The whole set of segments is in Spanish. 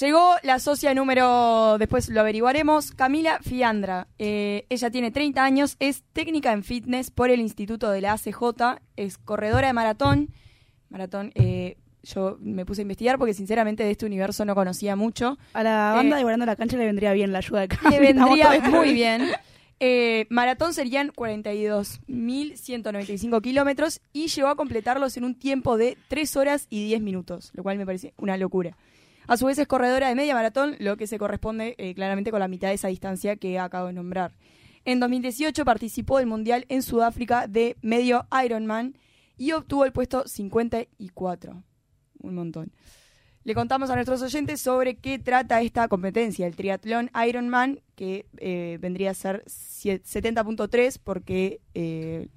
Llegó la socia número, después lo averiguaremos, Camila Fiandra. Eh, ella tiene 30 años, es técnica en fitness por el Instituto de la ACJ, es corredora de maratón. Maratón, eh, yo me puse a investigar porque sinceramente de este universo no conocía mucho. A la banda de Guardando la Cancha le vendría bien la ayuda de Le Camila. vendría muy bien. Eh, maratón serían 42.195 kilómetros y llegó a completarlos en un tiempo de 3 horas y 10 minutos, lo cual me parece una locura. A su vez es corredora de media maratón, lo que se corresponde eh, claramente con la mitad de esa distancia que acabo de nombrar. En 2018 participó del Mundial en Sudáfrica de medio Ironman y obtuvo el puesto 54. Un montón. Le contamos a nuestros oyentes sobre qué trata esta competencia, el triatlón Ironman, que eh, vendría a ser sie- 70.3 porque eh,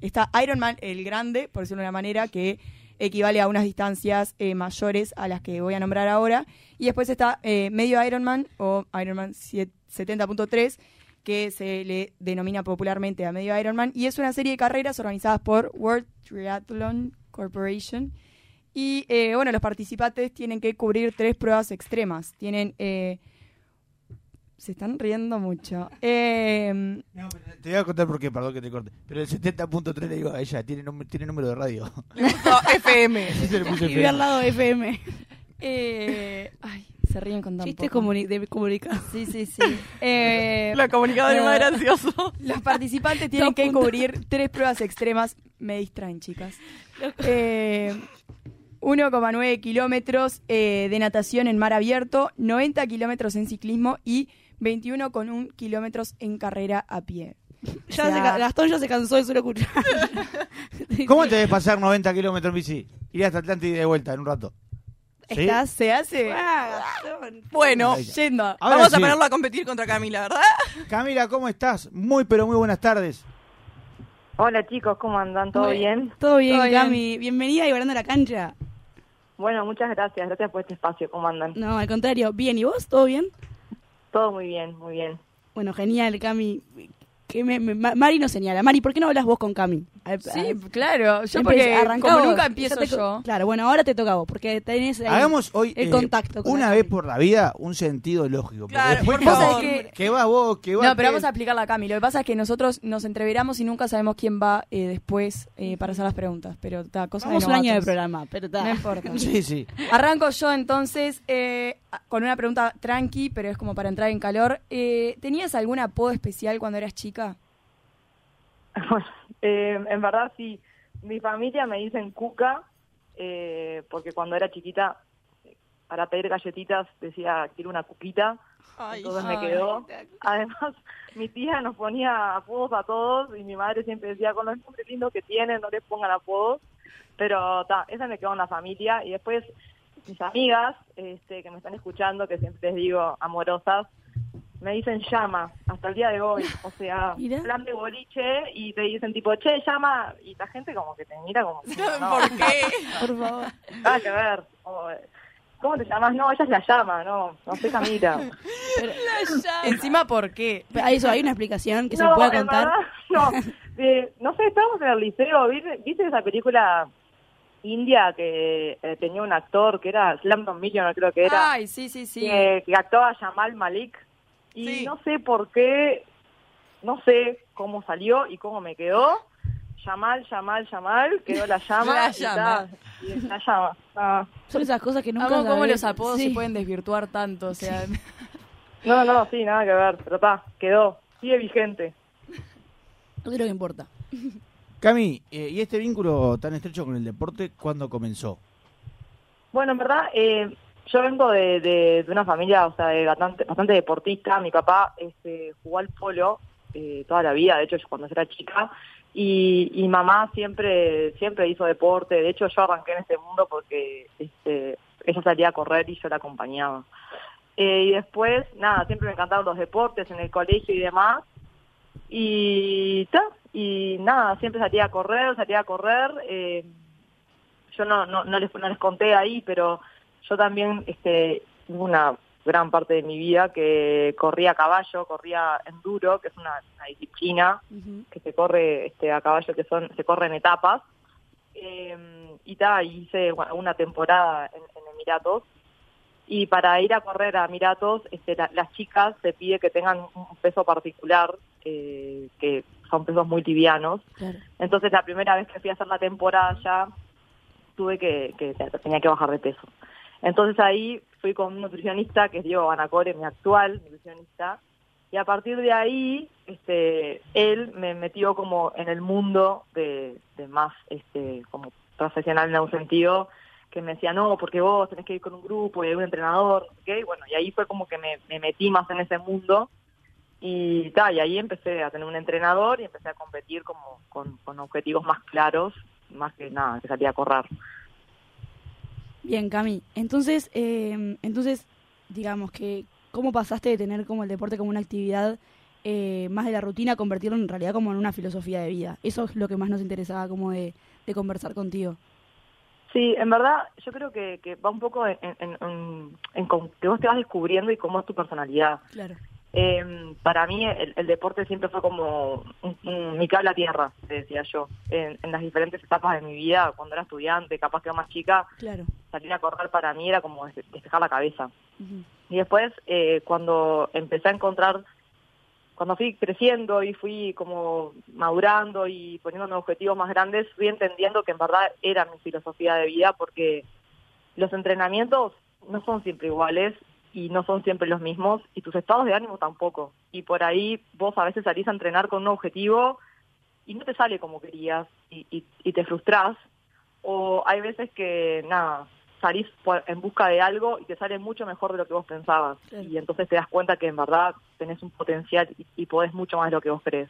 está Ironman el grande, por decirlo de una manera, que equivale a unas distancias eh, mayores a las que voy a nombrar ahora. Y después está eh, medio Ironman o Ironman siete- 70.3, que se le denomina popularmente a medio Ironman. Y es una serie de carreras organizadas por World Triathlon Corporation. Y eh, bueno, los participantes tienen que cubrir tres pruebas extremas. Tienen. Se están riendo mucho. Eh, Te voy a contar por qué, perdón que te corte. Pero el 70.3 le digo a ella, tiene, tiene número de radio. FM. Sí, se le puse Y vive al lado de FM. eh, ay, se ríen con tan Chiste comuni- de comunicación. Sí, sí, sí. Eh, La comunicadora eh, más gracioso. Los participantes tienen que cubrir tres pruebas extremas. Me distraen, chicas. Eh, 1,9 kilómetros eh, de natación en mar abierto, 90 kilómetros en ciclismo y 21,1 kilómetros en carrera a pie. Ya O sea, se ca- Gastón ya se cansó de solo escuchar. ¿Cómo te debes pasar 90 kilómetros en bici? Ir hasta Atlántico y de vuelta en un rato. ¿Sí? Estás. Se hace Ah, Gastón. Bueno, Ahí está. yendo. Ahora vamos a sí. ponerlo a competir contra Camila, ¿verdad? Camila, ¿cómo estás? Muy, pero muy buenas tardes. Hola chicos, ¿cómo andan? ¿Todo Muy bien? Todo bien, Todo bien. Cami. Bienvenida y Guardando la Cancha. Bueno, muchas gracias, gracias por este espacio, ¿cómo andan? No, al contrario. Bien, ¿y vos? ¿Todo bien? Todo muy bien, muy bien. Bueno, genial, Cami. Que me- me- Ma- Mari nos señala. Mari, ¿por qué no hablas vos con Cami? A- a- Sí, claro. Yo porque como vos. nunca empiezo te yo. Claro, bueno, ahora te toca a vos, porque tenés ahí Hagamos hoy, el eh, contacto. con una vez Cami. por la vida, un sentido lógico. porque Claro, después por que Vos que- que va vos, que va No, pero vamos a aplicarla a Cami. Lo que pasa es que nosotros nos entreveramos y nunca sabemos quién va eh, después eh, para hacer las preguntas. Pero está, cosa Vamos de un año de programa, pero ta. No importa. Sí, sí. Arranco yo entonces eh, con una pregunta tranqui, pero es como para entrar en calor. Eh, ¿Tenías algún apodo especial cuando eras chica? Bueno, eh, en verdad sí, mi familia me dicen cuca, eh, porque cuando era chiquita, para pedir galletitas decía quiero una cuquita, Ay, entonces me ay. quedó. Además, mi tía nos ponía apodos a todos y mi madre siempre decía con los nombres lindos que tienen no les pongan apodos, pero ta, esa me quedó en la familia y después mis amigas este, que me están escuchando, que siempre les digo amorosas, me dicen llama hasta el día de hoy, o sea, Mira. plan de boliche y te dicen tipo, che, llama, y la gente como que te mira como, no, ¿Por qué? Por favor. nada que ver, o, ¿cómo te llamas? No, ella es la llama, no, no sé Camila. Encima, ¿por qué? A eso, ¿hay una explicación que se no, pueda en contar? verdad, no, Eh, no sé, estábamos en el liceo, ¿viste, ¿viste esa película india que eh, tenía un actor que era Slamdon Millionaire, creo que era, Ay, sí, sí, sí. que, que actuaba Jamal Malik? Y Sí. no sé por qué, no sé cómo salió y cómo me quedó. Jamal, Jamal, Jamal, quedó la llama. La y llama. y la llama. Ah. Son esas cosas que nunca cómo los apodos Sí. se pueden desvirtuar tanto. O sea, No, no, sí, nada que ver, pero está, quedó, sigue vigente. Es lo que importa. Cami, eh, ¿y este vínculo tan estrecho con el deporte cuándo comenzó? Bueno, en verdad, eh, yo vengo de, una familia, o sea, de bastante, bastante deportista. Mi papá este, jugó al polo eh, toda la vida, de hecho, yo cuando era chica. Y, y mamá siempre siempre hizo deporte. De hecho, yo arranqué en este mundo porque este, ella salía a correr y yo la acompañaba. Eh, y después, nada, siempre me encantaron los deportes en el colegio y demás. Y, ta, y nada, siempre salía a correr, salía a correr. eh, yo no, no, no, les, no les conté ahí, pero yo también este, una gran parte de mi vida que corría a caballo, corría enduro, que es una, una disciplina que se corre este, a caballo, que son se corre en etapas. Eh, y ta, hice una temporada en, en Emiratos. Y para ir a correr a Miratos, este, la- las chicas se pide que tengan un peso particular, eh, que son pesos muy tibianos. Claro. Entonces la primera vez que fui a hacer la temporada ya tuve que, que tenía que bajar de peso. Entonces ahí fui con un nutricionista que es Diego Banacore, mi actual nutricionista, y a partir de ahí este, él me metió como en el mundo de, de más este, como profesional en algún sentido, que me decía, no, porque vos tenés que ir con un grupo y hay un entrenador, y bueno, y ahí fue como que me, me metí más en ese mundo y, ta, y ahí empecé a tener un entrenador y empecé a competir como con, con objetivos más claros, más que nada, que salía a correr. Bien, Cami. Entonces, eh, entonces, digamos que, ¿cómo pasaste de tener como el deporte como una actividad eh, más de la rutina a convertirlo en realidad como en una filosofía de vida? Eso es lo que más nos interesaba como de, de conversar contigo. Sí, en verdad yo creo que, que va un poco en, en, en- que vos te vas descubriendo y cómo es tu personalidad. Claro. Eh, para mí el, el deporte siempre fue como un- un- mi cable a tierra, decía yo, en, en las diferentes etapas de mi vida, cuando era estudiante, capaz que era más chica, Claro. salir a correr para mí era como des- despejar la cabeza. Y después, eh, cuando empecé a encontrar, cuando fui creciendo y fui como madurando y poniéndome objetivos más grandes, fui entendiendo que en verdad era mi filosofía de vida porque los entrenamientos no son siempre iguales y no son siempre los mismos y tus estados de ánimo tampoco. Y por ahí vos a veces salís a entrenar con un objetivo y no te sale como querías y, y, y te frustrás. O hay veces que, nada, salís por- en busca de algo y te sale mucho mejor de lo que vos pensabas. Claro. Y entonces te das cuenta que en verdad tenés un potencial y, y podés mucho más de lo que vos crees.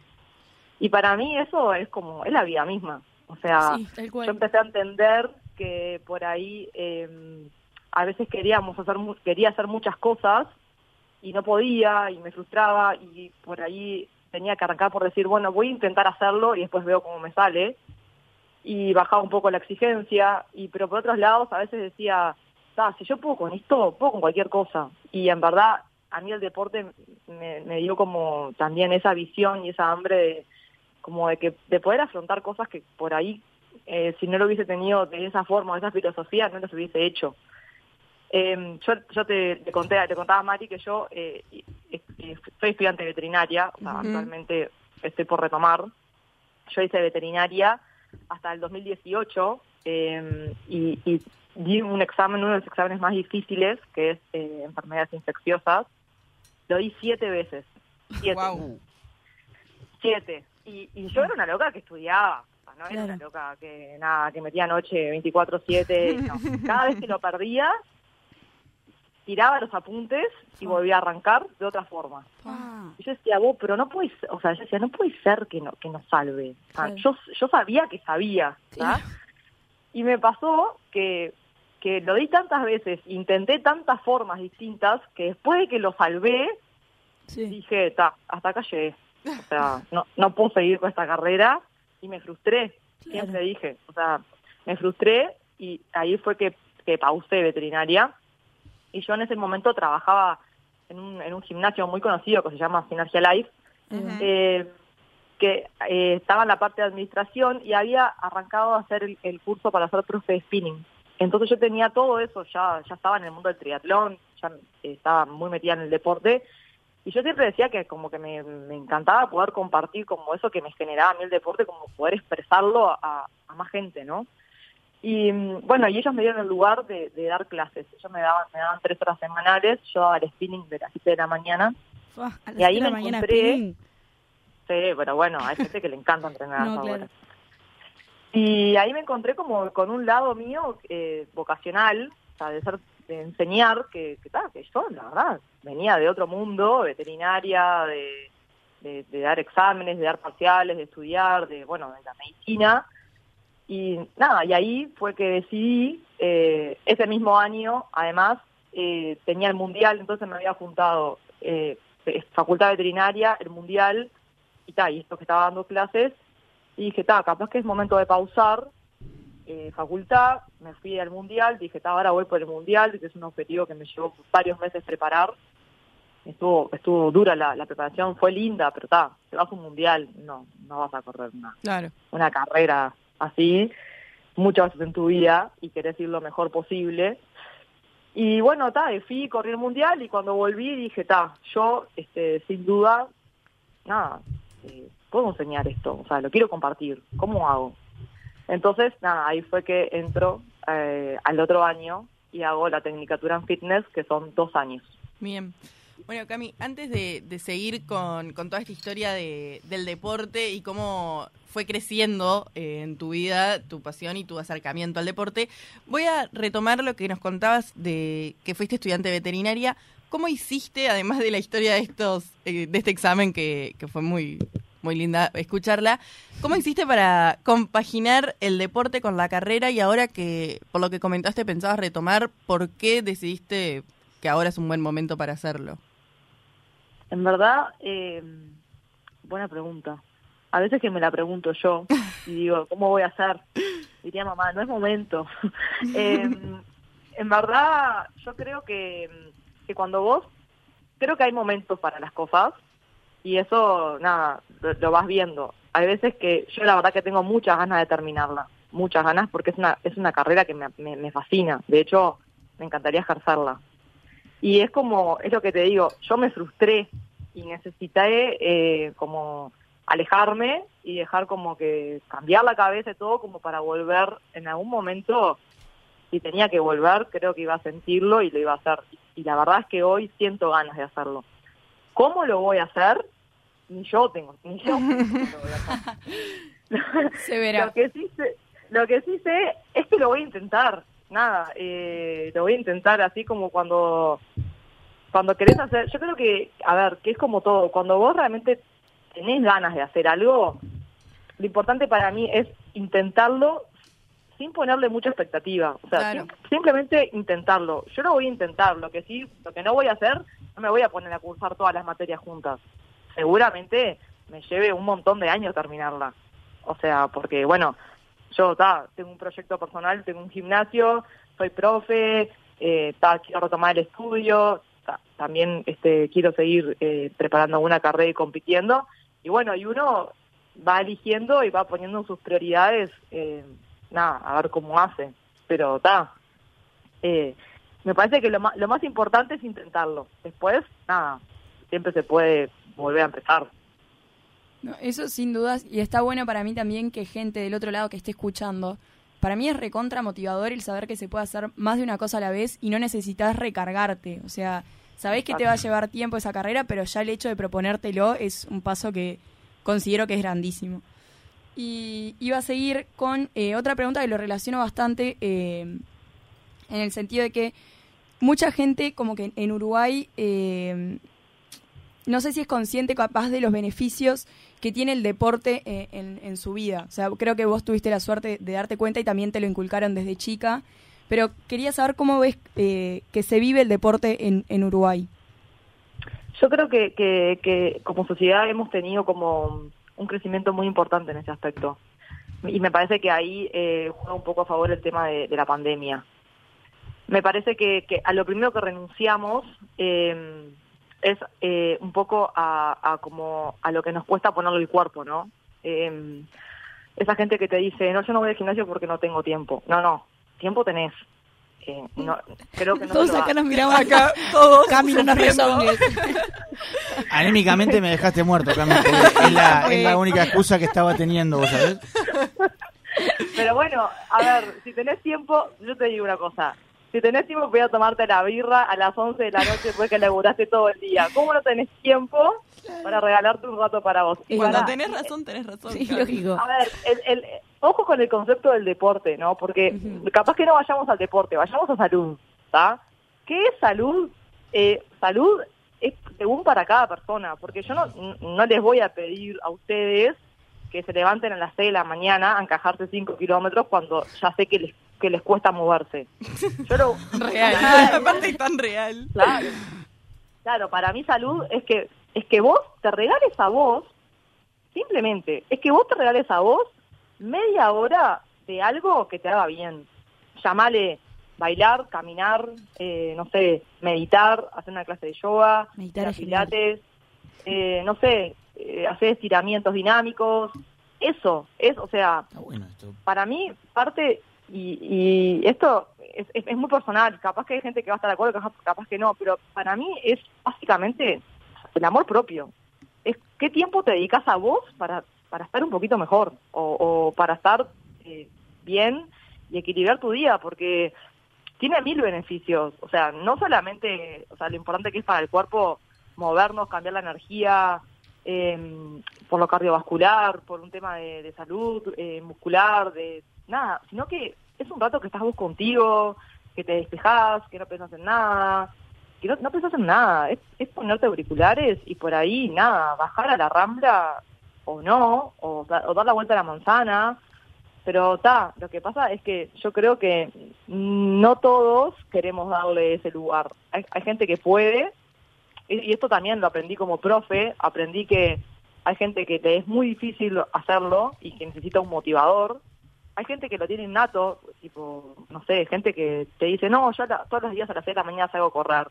Y para mí eso es como, es la vida misma. O sea, sí, yo empecé a entender que por ahí eh, a veces queríamos hacer quería hacer muchas cosas y no podía y me frustraba y por ahí tenía que arrancar por decir bueno voy a intentar hacerlo y después veo cómo me sale y bajaba un poco la exigencia y pero por otros lados a veces decía "Ta, si yo puedo con esto puedo con cualquier cosa y en verdad a mí el deporte me, me dio como también esa visión y esa hambre de como de que de poder afrontar cosas que por ahí eh, si no lo hubiese tenido de esa forma, de esa filosofía, no las hubiese hecho. Eh, yo yo te, te conté, te contaba Mari que yo eh, soy estudiante de veterinaria, o sea, actualmente estoy por retomar. Yo hice veterinaria hasta el 2018 eh, y, y di un examen, uno de los exámenes más difíciles, que es eh, enfermedades infecciosas. Lo di siete veces. Siete. Wow. Siete. Y, y yo era una loca que estudiaba. No era Claro. una loca que nada, que metía noche 24-7. no. Cada vez que lo perdía, tiraba los apuntes y volvía a arrancar de otra forma. Ah, Y yo decía, vos, pero no puede ser, o sea, yo decía, no puede ser que no, que no salve. O sea, Claro. yo, yo sabía que sabía. Y me pasó que, que lo di tantas veces, intenté tantas formas distintas, que después de que lo salvé, sí. dije, ta, hasta acá llegué. O sea, no, no puedo seguir con esta carrera y me frustré. Claro. Siempre dije, o sea, me frustré y ahí fue que, que pausé veterinaria. Y yo en ese momento trabajaba en un, en un gimnasio muy conocido que se llama Sinergia Life, eh, que eh, estaba en la parte de administración y había arrancado a hacer el, el curso para hacer profe de spinning. Entonces yo tenía todo eso, ya, ya estaba en el mundo del triatlón, ya eh, estaba muy metida en el deporte y yo siempre decía que como que me, me encantaba poder compartir como eso que me generaba a mí el deporte, como poder expresarlo a, a más gente, ¿no? Y mm, bueno, y ellos me dieron el lugar de, de dar clases. Ellos me daban, me daban tres horas semanales, yo daba el spinning de las 7 de la mañana. Fua, a las Y ahí me mañana encontré- spinning. Sí, pero bueno, hay gente que le encanta entrenar No, claro. Y ahí me encontré como con un lado mío eh, vocacional, o sea, de, ser, de enseñar, que, que, ta, que yo, la verdad, venía de otro mundo, veterinaria, de, de, de dar exámenes, de dar parciales, de estudiar, de, bueno, de la medicina. Y nada, y ahí fue que decidí, eh, ese mismo año, además, eh, tenía el mundial, entonces me había juntado eh, facultad veterinaria, el mundial, y tal, y esto que estaba dando clases, y dije, ta, capaz que es momento de pausar eh, facultad, me fui al mundial, dije, ta, ahora voy por el mundial, que es un objetivo que me llevó varios meses preparar. Estuvo, estuvo dura la, la preparación, fue linda, pero ta, te vas a un mundial, no, no vas a correr una, Claro. una carrera así muchas veces en tu vida y querés ir lo mejor posible. Y bueno, ta, fui, corrí el mundial y cuando volví dije, ta, yo, este, sin duda, nada, eh, puedo enseñar esto, o sea, lo quiero compartir, ¿cómo hago? Entonces, nada, ahí fue que entro eh, al otro año y hago la tecnicatura en fitness, que son dos años. Bien. Bueno, Cami, antes de, seguir con, toda esta historia de, del deporte y cómo fue creciendo eh, en tu vida tu pasión y tu acercamiento al deporte, voy a retomar lo que nos contabas de que fuiste estudiante veterinaria. ¿Cómo hiciste, además de la historia de estos eh, de este examen que, que fue muy muy linda escucharla, cómo hiciste para compaginar el deporte con la carrera y ahora que por lo que comentaste pensabas retomar, ¿por qué decidiste que ahora es un buen momento para hacerlo? En verdad, eh, buena pregunta. A veces que me la pregunto yo y digo, ¿cómo voy a hacer? Diría mamá, no es momento. Eh, en verdad, yo creo que, que cuando vos, creo que hay momentos para las cosas y eso, nada, lo, vas viendo. Hay veces que yo la verdad que tengo muchas ganas de terminarla, muchas ganas porque es una, es una carrera que me, me, me fascina. De hecho, me encantaría ejercerla. Y es como, es lo que te digo, yo me frustré y necesité eh, como alejarme y dejar como que cambiar la cabeza y todo como para volver en algún momento, si tenía que volver, creo que iba a sentirlo y lo iba a hacer. Y la verdad es que hoy siento ganas de hacerlo. ¿Cómo lo voy a hacer? Ni yo tengo, ni yo lo voy a hacer. Se verá. Lo que sí sé, lo que sí sé es que lo voy a intentar. Nada, eh, lo voy a intentar así como cuando cuando querés hacer, yo creo que, a ver, que es como todo, cuando vos realmente tenés ganas de hacer algo, lo importante para mí es intentarlo sin ponerle mucha expectativa, o sea, Claro. sim- simplemente intentarlo. Yo lo voy a intentar, lo que sí, lo que no voy a hacer, no me voy a poner a cursar todas las materias juntas. Seguramente me lleve un montón de años terminarla. O sea, porque bueno, yo ta, tengo un proyecto personal, tengo un gimnasio, soy profe, eh, ta, quiero retomar el estudio, ta, también este, quiero seguir eh, preparando una carrera y compitiendo. Y bueno, y uno va eligiendo y va poniendo sus prioridades, eh, nada, a ver cómo hace. Pero está, eh, me parece que lo lo más importante es intentarlo. Después, nada, siempre se puede volver a empezar. No, eso sin dudas, y está bueno para mí también que gente del otro lado que esté escuchando, para mí es recontra motivador el saber que se puede hacer más de una cosa a la vez y no necesitas recargarte. O sea, sabés que te va a llevar tiempo esa carrera, pero ya el hecho de proponértelo es un paso que considero que es grandísimo. Y iba a seguir con eh, otra pregunta que lo relaciono bastante eh, en el sentido de que mucha gente como que en Uruguay eh, no sé si es consciente capaz de los beneficios que tiene el deporte eh, en, su vida. O sea, creo que vos tuviste la suerte de darte cuenta y también te lo inculcaron desde chica. Pero quería saber cómo ves eh, que se vive el deporte en, Uruguay. Yo creo que, que, que como sociedad hemos tenido como un crecimiento muy importante en ese aspecto. Y me parece que ahí eh, juega un poco a favor el tema de, de la pandemia. Me parece que, que a lo primero que renunciamos eh, es eh, un poco a, a como a lo que nos cuesta ponerle el cuerpo, ¿no? Eh, esa gente que te dice, no, yo no voy al gimnasio porque no tengo tiempo. No, no, tiempo tenés. Eh, no, creo que no Todos acá nos miramos Acá todos Cami, no nos sufriendo. rezongues. Anímicamente me dejaste muerto, Cami. porque Es la, es la única excusa que estaba teniendo, ¿vos sabés? Pero bueno, a ver, si tenés tiempo, yo te digo una cosa. Si tenés tiempo, voy a tomarte la birra a las 11 de la noche después que laburaste todo el día. ¿Cómo no tenés tiempo para regalarte un rato para vos? Y Cuando tenés razón, tenés razón. Sí, lógico. A ver, el, el, ojo con el concepto del deporte, ¿no? Porque capaz que no vayamos al deporte, vayamos a salud, ¿está? ¿Qué es salud? Eh, salud es según para cada persona, porque yo no, no les voy a pedir a ustedes que se levanten a las 6 de la mañana a encajarse 5 kilómetros cuando ya sé que les, que les cuesta moverse. Yo lo, Real. Aparte es tan real. Claro. Claro, para mí salud es que es que vos te regales a vos, simplemente, es que vos te regales a vos media hora de algo que te haga bien. Llamale bailar, caminar, eh, no sé, meditar, hacer una clase de yoga, Meditar pilates, eh, no sé, eh, hacer estiramientos dinámicos. Eso, es, o sea, Está bueno esto. para mí parte y, y esto es, muy personal, capaz que hay gente que va a estar de acuerdo, capaz, que no, pero para mí es básicamente el amor propio. Es qué tiempo te dedicas a vos para, para estar un poquito mejor o, o para estar eh, bien y equilibrar tu día, porque tiene mil beneficios. O sea, no solamente, o sea, lo importante que es para el cuerpo movernos, cambiar la energía, eh, por lo cardiovascular, por un tema de, de salud eh, muscular, de nada, sino que es un rato que estás vos contigo, que te despejás, que no pensás en nada, que no, no pensás en nada, es, es ponerte auriculares y por ahí nada, bajar a la rambla o no, o, o dar la vuelta a la manzana, pero está, lo que pasa es que yo creo que no todos queremos darle ese lugar. Hay, hay gente que puede, y, y esto también lo aprendí como profe, aprendí que hay gente que te es muy difícil hacerlo y que necesita un motivador. Hay gente que lo tiene innato, tipo, no sé, gente que te dice, no, yo todos los días a las 6 de la mañana salgo a correr.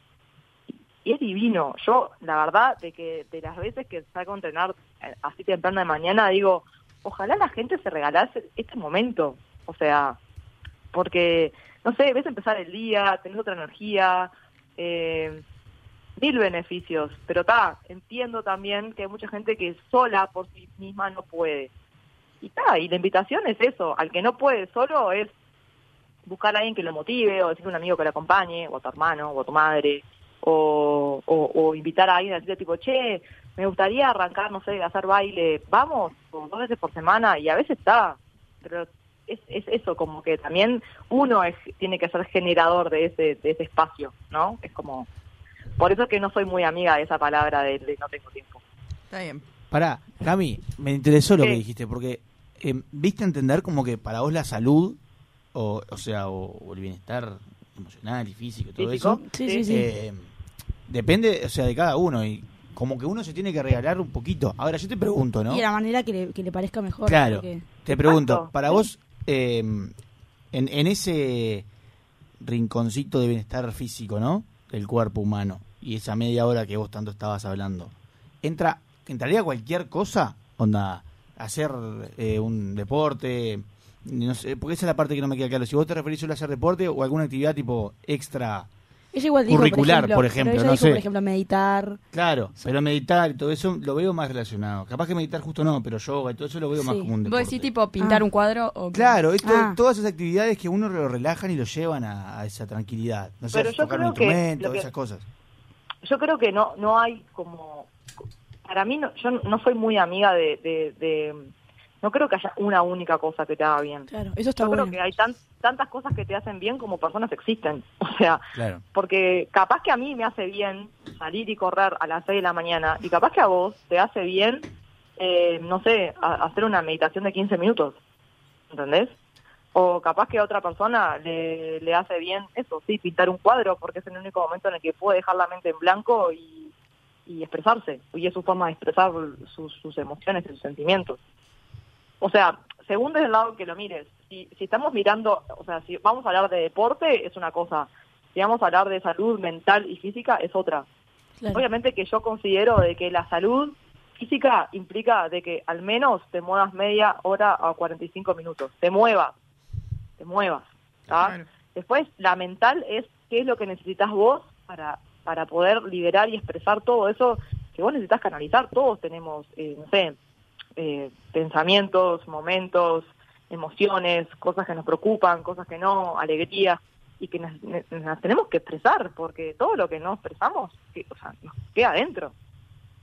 Y es divino. Yo, la verdad, de que de las veces que salgo a entrenar eh, así temprano de mañana, digo, ojalá la gente se regalase este momento. O sea, porque, no sé, ves empezar el día, tenés otra energía, eh, mil beneficios, pero está, entiendo también que hay mucha gente que sola por sí misma no puede. Y está, y la invitación es eso, al que no puede solo es buscar a alguien que lo motive, o decirle a un amigo que lo acompañe, o a tu hermano, o a tu madre, o, o, o invitar a alguien a decirle tipo, che, me gustaría arrancar, no sé, hacer baile, vamos, o dos veces por semana, y a veces está, pero es, es eso, como que también uno es, tiene que ser generador de ese, de ese espacio, ¿no? Es como, por eso es que no soy muy amiga de esa palabra de, de no tengo tiempo. Está bien. Pará, Cami, me interesó lo Sí. que dijiste, porque eh, viste a entender como que para vos la salud, o, o sea, o, o el bienestar emocional y físico, todo ¿Físico? eso, Sí, sí, sí. eh, depende, o sea, de cada uno, y como que uno se tiene que regalar un poquito. Ahora, yo te pregunto, ¿no? Y de la manera que le, que le parezca mejor. Claro. porque- Te pregunto, para vos, eh, en, en ese rinconcito de bienestar físico, ¿no? Del cuerpo humano, y esa media hora que vos tanto estabas hablando, ¿entra ¿entraría cualquier cosa? Onda, hacer eh, un deporte, no sé, porque esa es la parte que no me queda claro. Si vos te referís solo a hacer deporte o alguna actividad tipo extra, Ella igual dijo, Curricular, por ejemplo, por ejemplo, pero ella no dijo, sé. por ejemplo, meditar. claro, pero meditar y todo eso lo veo más relacionado. Capaz que meditar justo no, pero yoga y todo eso lo veo más Sí. como un ¿Vos deporte. decís tipo pintar Ah. un cuadro? O Claro, esto, Ah. todas esas actividades que uno lo relajan y lo llevan a, a esa tranquilidad. No sé, Pero yo tocar un instrumento, que- esas cosas. yo creo que no no hay como para mí no, yo no soy muy amiga de, de, de- no creo que haya una única cosa que te haga bien Claro, eso está yo bueno. creo que hay tan, tantas cosas que te hacen bien como personas existen o sea Claro. porque capaz que a mí me hace bien salir y correr a las 6 de la mañana y capaz que a vos te hace bien eh, no sé a- hacer una meditación de 15 minutos ¿entendés? o capaz que a otra persona le, le hace bien eso, sí, pintar un cuadro, porque es el único momento en el que puede dejar la mente en blanco y, y expresarse, y es su forma de expresar sus, sus emociones y sus sentimientos. O sea, según desde el lado que lo mires, si, si estamos mirando, o sea, si vamos a hablar de deporte, es una cosa, si vamos a hablar de salud mental y física, es otra. Claro. Obviamente que yo considero de que la salud física implica de que al menos te muevas media hora a 45 minutos, te muevas, te muevas. Claro. Después, la mental es qué es lo que necesitas vos para, para poder liberar y expresar todo eso que vos necesitas canalizar. Todos tenemos, eh, no sé, eh, pensamientos, momentos, emociones, cosas que nos preocupan, cosas que no, alegrías, y que nos, ne- nos tenemos que expresar, porque todo lo que no expresamos que, o sea, nos queda adentro.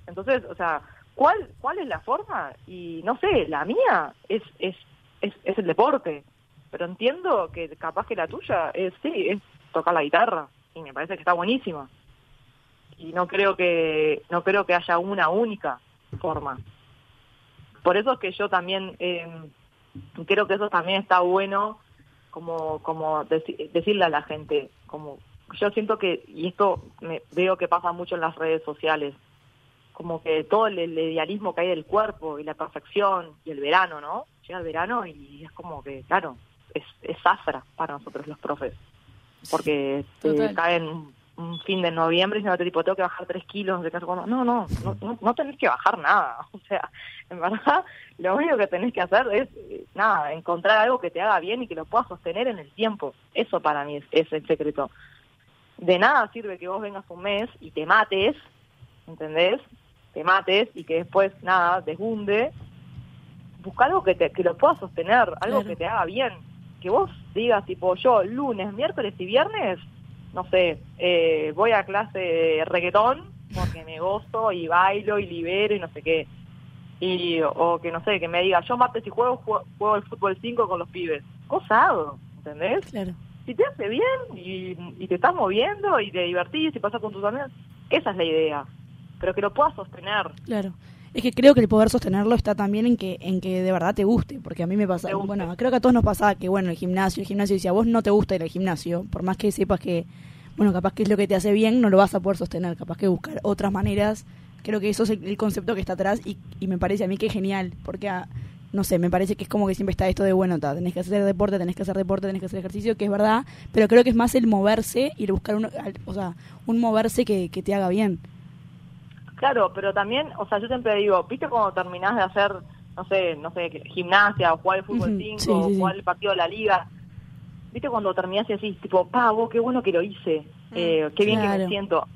Entonces, o sea, ¿cuál, ¿cuál es la forma? Y no sé, la mía es, es, es, es el deporte, pero entiendo que capaz que la tuya es, sí, es tocar la guitarra, y me parece que está buenísima. Y no creo que, no creo que haya una única forma. Por eso es que yo también eh, creo que eso también está bueno como como deci- decirle a la gente como yo siento que y esto me veo que pasa mucho en las redes sociales como que todo el, el idealismo que hay del cuerpo y la perfección y el verano no llega el verano y es como que claro es es zafra para nosotros los profes porque te Total. caen un fin de noviembre diciéndote tipo tengo que bajar tres kilos de caso cuando no no no no, tenés que bajar nada. O sea en verdad lo único que tenés que hacer es eh, nada encontrar algo que te haga bien y que lo puedas sostener en el tiempo. Eso para mí es, es el secreto. De nada sirve que vos vengas un mes y te mates ¿entendés? te mates y que después nada desbunde. Busca algo que te que lo puedas sostener algo Claro. que te haga bien. Que vos digas tipo yo lunes miércoles y viernes no sé, eh, voy a clase de reggaetón porque me gozo y bailo y libero y no sé qué. Y, o que no sé, que me diga, yo martes y juego, juego, juego el fútbol 5 con los pibes. Cosa hago, ¿entendés? Claro. Si te hace bien y, y te estás moviendo y te divertís y pasas con tus amigos, esa es la idea. Pero que lo puedas sostener. Claro. Es que creo que el poder sostenerlo está también en que en que de verdad te guste, porque a mí me pasa, bueno, creo que a todos nos pasa que bueno, el gimnasio, el gimnasio, y si a vos no te gusta ir al gimnasio, por más que sepas que, bueno, capaz que es lo que te hace bien, no lo vas a poder sostener, capaz que buscar otras maneras, creo que eso es el, el concepto que está atrás y, y me parece a mí que es genial, porque ah, no sé, me parece que es como que siempre está esto de, bueno, ta, tenés que hacer deporte, tenés que hacer deporte, tenés que hacer ejercicio, que es verdad, pero creo que es más el moverse y el buscar un, o sea, un moverse que, que te haga bien. Claro, pero también, o sea, yo siempre digo, ¿viste cuando terminás de hacer, no sé, no sé, gimnasia o jugar el fútbol Ujú, 5 sí, o sí, jugar el partido de la liga? ¿Viste cuando terminás y así, tipo, pa, vos qué bueno que lo hice, eh, qué bien que me siento?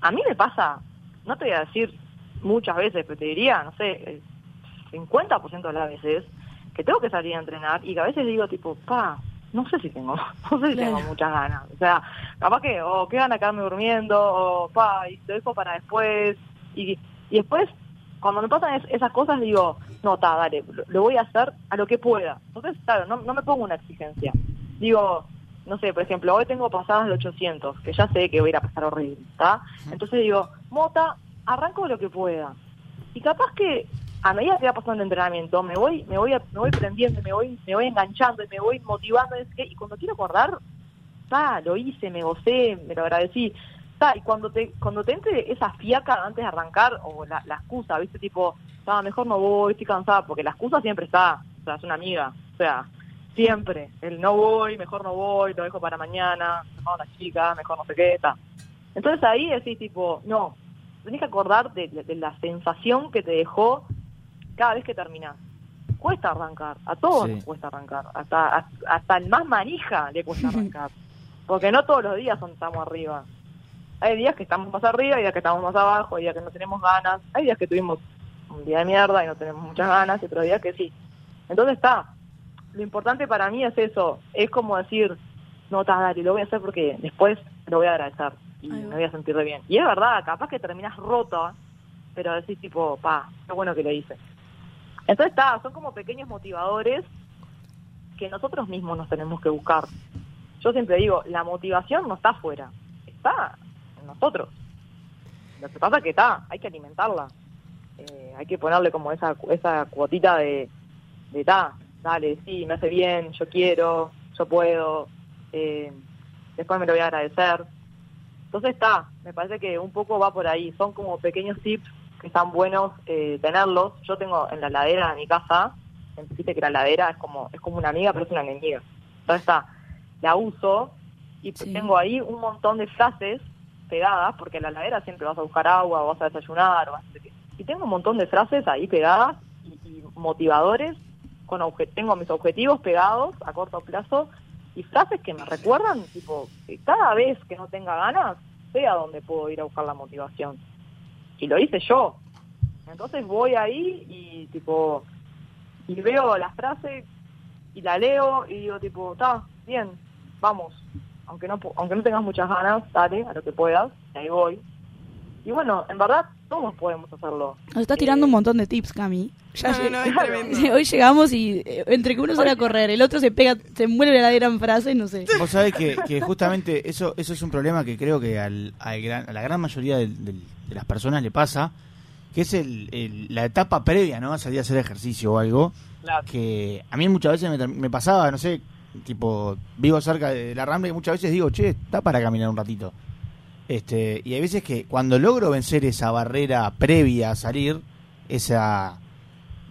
A mí me pasa, no te voy a decir muchas veces, pero te diría, no sé, el 50% de las veces que tengo que salir a entrenar y que a veces digo, tipo, pa, no sé si tengo, no sé si Claro. tengo muchas ganas. O sea, capaz que, o qué gana quedarme durmiendo, o pa, y te dejo para después. Y, y después, cuando me pasan es- esas cosas, digo, no, ta, dale, lo, lo voy a hacer a lo que pueda. Entonces, claro, no, no me pongo una exigencia. Digo, no sé, por ejemplo, hoy tengo pasadas de 800, que ya sé que voy a ir a pasar horrible, ¿está? Entonces digo, Mota, arranco lo que pueda. Y capaz que a medida que va pasando el entrenamiento, me voy, me voy, me voy prendiendo, me voy, me voy enganchando, y me voy motivando, y, cuando quiero acordar, ta, lo hice, me gocé, me lo agradecí. Ta, y cuando te, cuando te entre esa fiaca antes de arrancar, o la, la excusa, viste, tipo, ta, mejor no voy, estoy cansada, porque la excusa siempre está, o sea, es una amiga, o sea, siempre, el no voy, mejor no voy, lo dejo para mañana, mejor una chica, mejor no sé qué, ta. Entonces ahí decís tipo, no, tenés que acordar de, de- de la sensación que te dejó cada vez que terminás. Cuesta arrancar, a todos Sí. nos cuesta arrancar, hasta, hasta el más manija le cuesta arrancar, porque no todos los días estamos arriba. Hay días que estamos más arriba, hay días que estamos más abajo, hay días que no tenemos ganas, hay días que tuvimos un día de mierda y no tenemos muchas ganas, y otros días que sí. Entonces está, lo importante para mí es eso, es como decir, no, está, dale, lo voy a hacer porque después lo voy a agradecer y me voy a sentir de bien. Y es verdad, capaz que terminas rota, pero decís tipo, pa, qué bueno que lo hice. Entonces está, son como pequeños motivadores que nosotros mismos nos tenemos que buscar. Yo siempre digo, la motivación no está afuera, está en nosotros. Lo que pasa es que está, hay que alimentarla. Eh, hay que ponerle como esa, esa cuotita de, de ta, dale, sí, me hace bien, yo quiero, yo puedo, eh, después me lo voy a agradecer. Entonces está, me parece que un poco va por ahí, son como pequeños tips que están buenos eh, tenerlos. Yo tengo en la ladera de mi casa, viste que la ladera es como, es como una amiga, pero es una enemiga. Entonces está, la uso y Sí. tengo ahí un montón de frases pegadas, porque en la ladera siempre vas a buscar agua, o vas a desayunar, o vas a y tengo un montón de frases ahí pegadas y, y motivadores, con obje- tengo mis objetivos pegados a corto plazo y frases que me recuerdan, tipo, que cada vez que no tenga ganas, sé a dónde puedo ir a buscar la motivación. Y lo hice yo. Entonces voy ahí y tipo, y veo la frase y la leo y digo tipo, está, bien, vamos. Aunque no, pu- aunque no tengas muchas ganas, dale, a lo que puedas, y ahí voy. Y bueno, en verdad, todos podemos hacerlo. Nos estás tirando Eh, un montón de tips, Cami. Ya No. Hoy llegamos y eh, entre que uno sale a correr, el otro se pega, se mueve la gran frase, no sé. Vos sabés que, que justamente eso eso es un problema que creo que al, al gran- a la gran mayoría del- del- de las personas le pasa, que es el, el- la etapa previa, ¿no? A salir a hacer ejercicio o algo, Claro. que a mí muchas veces me, pasaba, no sé, tipo, vivo cerca de la Rambla y muchas veces digo, che, está para caminar un ratito. Este, y hay veces que cuando logro vencer esa barrera previa a salir, esa,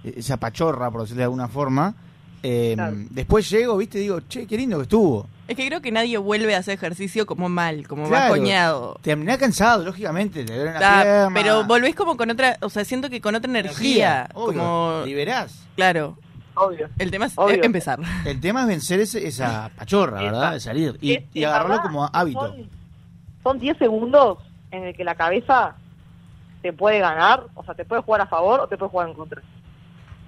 esa pachorra, por decirlo de alguna forma, eh, Claro. después llego, viste, digo, che, qué lindo que estuvo. Es que creo que nadie vuelve a hacer ejercicio como mal, como Claro. bajoñado. Terminás cansado, lógicamente, te duele pero volvés como con otra, o sea, siento que con otra energía, obvio, como liberás. claro. Obvio. El tema es Obvio. eh, empezar. El tema es vencer ese- esa pachorra, ¿verdad? De salir. Y, agarrarlo verdad, como hábito. Son, son 10 segundos en el que la cabeza te puede ganar, o sea, te puede jugar a favor o te puede jugar en contra.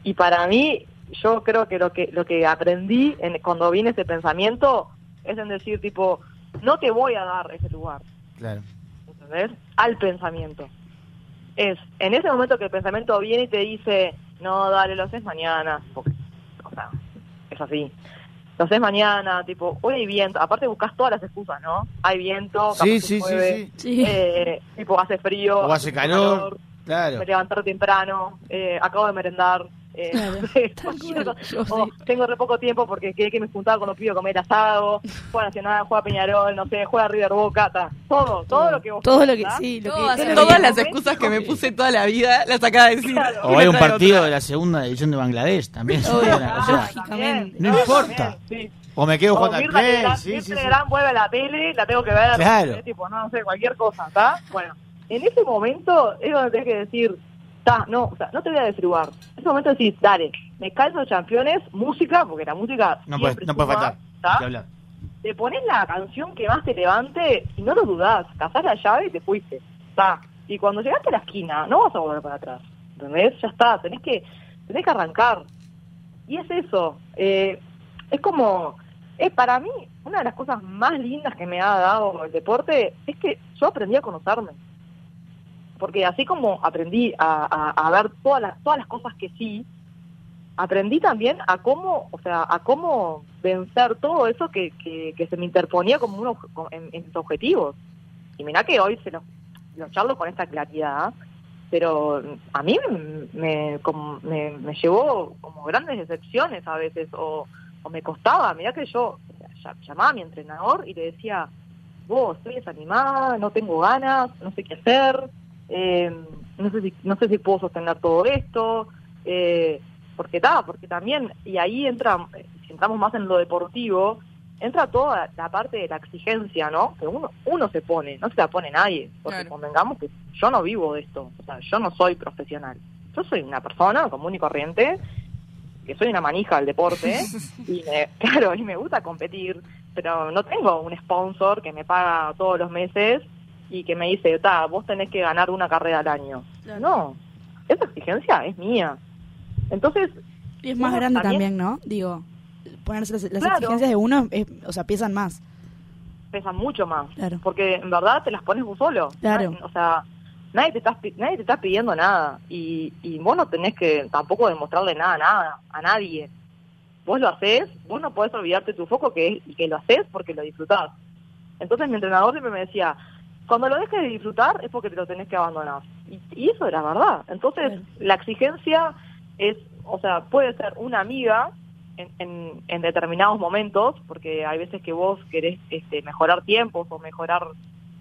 Y para mí, yo creo que lo que lo que aprendí en, cuando viene ese pensamiento es en decir, tipo, no te voy a dar ese lugar, Claro. ¿entendés? Al pensamiento. Es en ese momento que el pensamiento viene y te dice, no, dale, lo haces mañana, porque, o sea, es así. Lo haces mañana, tipo, hoy hay viento, aparte buscas todas las excusas, ¿no? Hay viento, capaz Sí, sí, sí. Sí. eh, tipo hace frío, O hace calor. Claro. me levantar temprano, eh, acabo de merendar, eh, Claro, yo O sí. tengo re poco tiempo porque quería que me juntaba con los pibes a comer asado, juega Nacional, juega Peñarol, no sé, juega River Boca, ta. todo, todo lo que vos Todo lo que ¿tá? sí, lo que Todas las excusas que me puse toda la vida las acaba de decir. Claro. O hay un partido otra. de la segunda división de Bangladesh también. Obvio. o sea, Lógicamente. no importa. también, sí. o me quedo jugando al play. Legrand, Sí, sí, vuelve a la tele, la tengo que ver. Claro. Tipo, no, no sé, cualquier cosa, ¿está? Bueno, en ese momento es donde tenés que decir, está, no, o sea, no te voy a desfrugar. En ese momento decís, dale, me calzo campeones, música, porque la música No puede, no puede faltar. ¿tá? Te pones la canción que más te levante y no lo dudás, cazás la llave y te fuiste, ¿está? Y cuando llegaste a la esquina, no vas a volver para atrás, ¿entendés? Ya está, tenés que, tenés que arrancar. Y es eso, eh, es como, es para mí, una de las cosas más lindas que me ha dado el deporte es que yo aprendí a conocerme. Porque así como aprendí a, ver todas las, todas las cosas que sí, aprendí también a cómo, o sea, a cómo vencer todo eso que, que, se me interponía como uno en, en mis objetivos. Y mirá que hoy se lo, lo charlo con esta claridad, pero a mí me, me, me llevó como grandes decepciones a veces, o, o me costaba, mirá que yo llamaba a mi entrenador y le decía, vos, estoy desanimada, no tengo ganas, no sé qué hacer, eh, no sé si no sé si puedo sostener todo esto, eh, porque está, porque también, y ahí entra, eh, si entramos más en lo deportivo, entra toda la parte de la exigencia, ¿no? Que uno, uno se pone, no se la pone nadie, porque Claro. convengamos que yo no vivo de esto, o sea, yo no soy profesional, yo soy una persona común y corriente, que soy una manija del deporte, y me, claro, y me gusta competir, pero no tengo un sponsor que me paga todos los meses y que me dice, ta, vos tenés que ganar una carrera al año. Claro. No, esa exigencia es mía. Entonces, Y es más grande también- también, ¿no? Digo, ponerse las, las Claro. exigencias de uno, es- o sea, pesan más. pesan mucho más. Claro. Porque en verdad te las pones vos solo. Claro. O sea, nadie te está, nadie te está pidiendo nada. Y, y vos no tenés que tampoco demostrarle nada, nada a nadie. Vos lo haces, vos no podés olvidarte tu foco que es, y que lo haces porque lo disfrutás. Entonces mi entrenador siempre me decía, cuando lo dejes de disfrutar es porque te lo tenés que abandonar. Y, y eso era verdad. Entonces la exigencia es, o sea, puede ser una amiga en, en, en determinados momentos, porque hay veces que vos querés este, mejorar tiempos o mejorar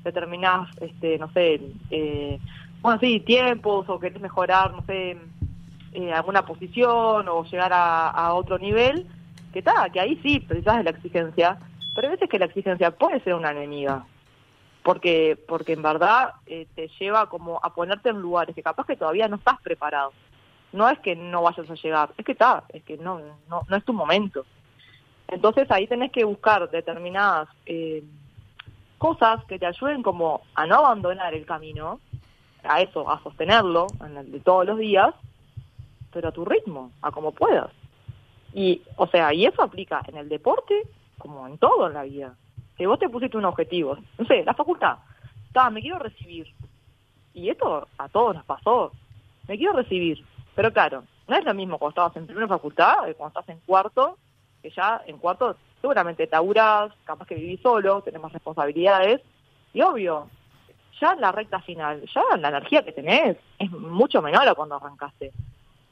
determinadas, este, no sé, eh, bueno, sí, tiempos o querés mejorar, no sé, eh, alguna posición o llegar a, a otro nivel, que está, que ahí sí precisás de la exigencia, pero hay veces que la exigencia puede ser una enemiga, porque porque en verdad eh, te lleva como a ponerte en lugares que capaz que todavía no estás preparado. No es que no vayas a llegar, es que está, es que no, no, no es tu momento. Entonces ahí tenés que buscar determinadas eh, cosas que te ayuden como a no abandonar el camino, a eso, a sostenerlo en el de todos los días, pero a tu ritmo, a como puedas. Y, o sea, y eso aplica en el deporte como en todo en la vida. Si vos te pusiste un objetivo, no sé, la facultad, está, me quiero recibir. Y esto a todos nos pasó. Me quiero recibir. Pero claro, no es lo mismo cuando estabas en primera facultad que cuando estás en cuarto, que ya en cuarto seguramente te capaz que vivís solo, tenés más responsabilidades. Y obvio, ya en la recta final, ya la energía que tenés es mucho menor a cuando arrancaste.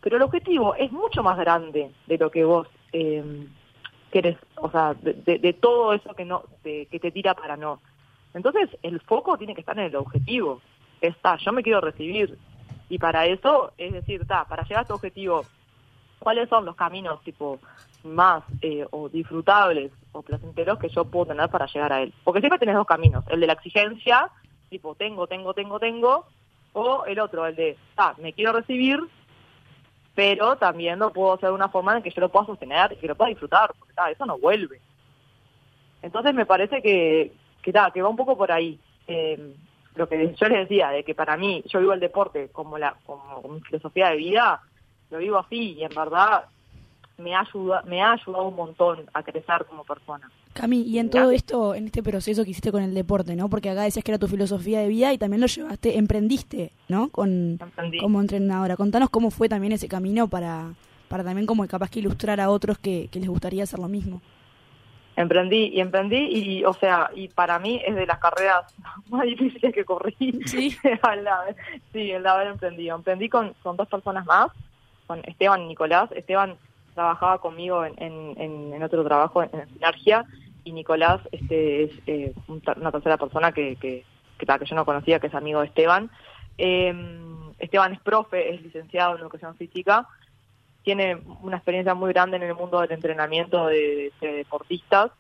Pero el objetivo es mucho más grande de lo que vos eh, querés, o sea, de, de- de todo eso que no de- que te tira para no. Entonces, el foco tiene que estar en el objetivo. Está, yo me quiero recibir. Y para eso, es decir, está, para llegar a tu objetivo, ¿cuáles son los caminos, tipo, más eh, o disfrutables o placenteros que yo puedo tener para llegar a él. Porque siempre tenés dos caminos, el de la exigencia, tipo tengo, tengo, tengo, tengo, o el otro, el de, ah, me quiero recibir, pero también lo puedo hacer de una forma en que yo lo pueda sostener y que lo pueda disfrutar, porque ah, eso no vuelve. Entonces me parece que, que, ta, que va un poco por ahí. Eh, lo que yo les decía, de que para mí, yo vivo el deporte como, la, como, como mi filosofía de vida, lo vivo así y en verdad me ha, ayuda, me ha ayudado un montón a crecer como persona. Cami, y en todo esto, en este proceso que hiciste con el deporte, ¿no? Porque acá decías que era tu filosofía de vida y también lo llevaste, emprendiste, ¿no? Con, Emprendí. como entrenadora. Contanos cómo fue también ese camino para, para también como capaz que ilustrar a otros que, que les gustaría hacer lo mismo. Emprendí y emprendí y, o sea, y para mí es de las carreras más difíciles que corrí. Sí. el haber- sí, el de haber emprendido. Emprendí con, con dos personas más, con Esteban y Nicolás. Esteban trabajaba conmigo en, otro trabajo en, Sinergia y Nicolás este es eh, una tercera persona que, que, que, yo no conocía, que es amigo de Esteban. Eh, Esteban es profe, es licenciado en educación física tiene una experiencia muy grande en el mundo del entrenamiento de, de deportistas.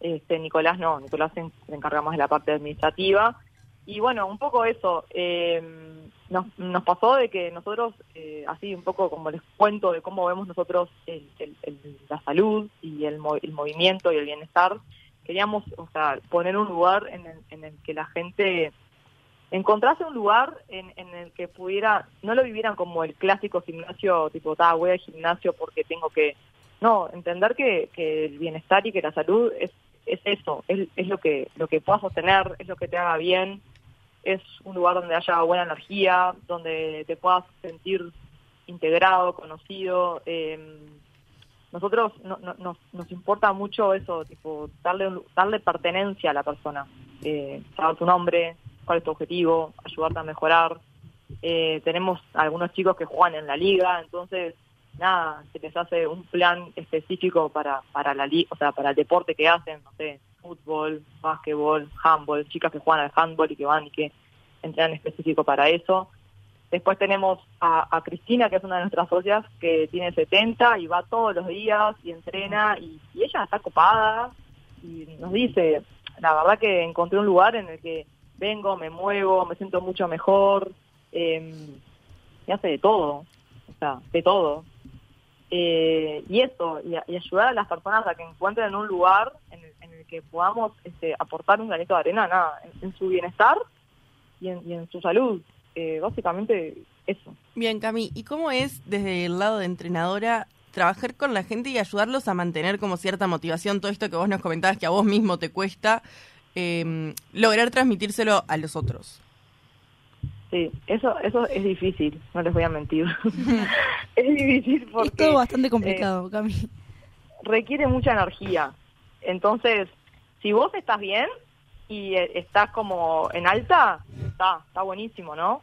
Este, Nicolás no, Nicolás se encarga más de la parte administrativa. Y bueno, un poco eso, eh, nos, nos pasó de que nosotros, eh, así un poco como les cuento de cómo vemos nosotros el- el- la salud y el, el movimiento y el bienestar, queríamos o sea, poner un lugar en el, en el que la gente encontrase un lugar en, en el que pudiera, no lo vivieran como el clásico gimnasio, tipo, ta, voy al gimnasio porque tengo que, no, entender que, que el bienestar y que la salud es, es eso, es, es lo que lo que puedas sostener, es lo que te haga bien, es un lugar donde haya buena energía, donde te puedas sentir integrado, conocido. eh, nosotros no, no- nos, nos importa mucho eso, tipo darle darle pertenencia a la persona, eh, saber tu nombre, cuál es tu objetivo, ayudarte a mejorar. Eh, tenemos algunos chicos que juegan en la liga, entonces nada, se les hace un plan específico para para la li- o sea, para el deporte que hacen, no sé, fútbol, básquetbol, handball, chicas que juegan al handball y que van y que entrenan específico para eso. Después tenemos a, Cristina, que es una de nuestras socias, que tiene 70 y va todos los días y entrena y, ella está copada y nos dice, la verdad que encontré un lugar en el que vengo, me muevo, me siento mucho mejor, eh, y hace de todo, o sea, de todo. Eh, y eso, y, ayudar a las personas a que encuentren un lugar en el, que podamos este, aportar un granito de arena nada, en, en su bienestar y en, y en su salud. Eh, básicamente eso. Bien, Cami, ¿y cómo es desde el lado de entrenadora trabajar con la gente y ayudarlos a mantener como cierta motivación, todo esto que vos nos comentabas que a vos mismo te cuesta, eh, lograr transmitírselo a los otros? Sí, eso, eso es difícil, no les voy a mentir. es difícil porque... es todo bastante complicado, Cami. requiere mucha energía. Entonces, si vos estás bien y eh, estás como en alta, está, está buenísimo, ¿no?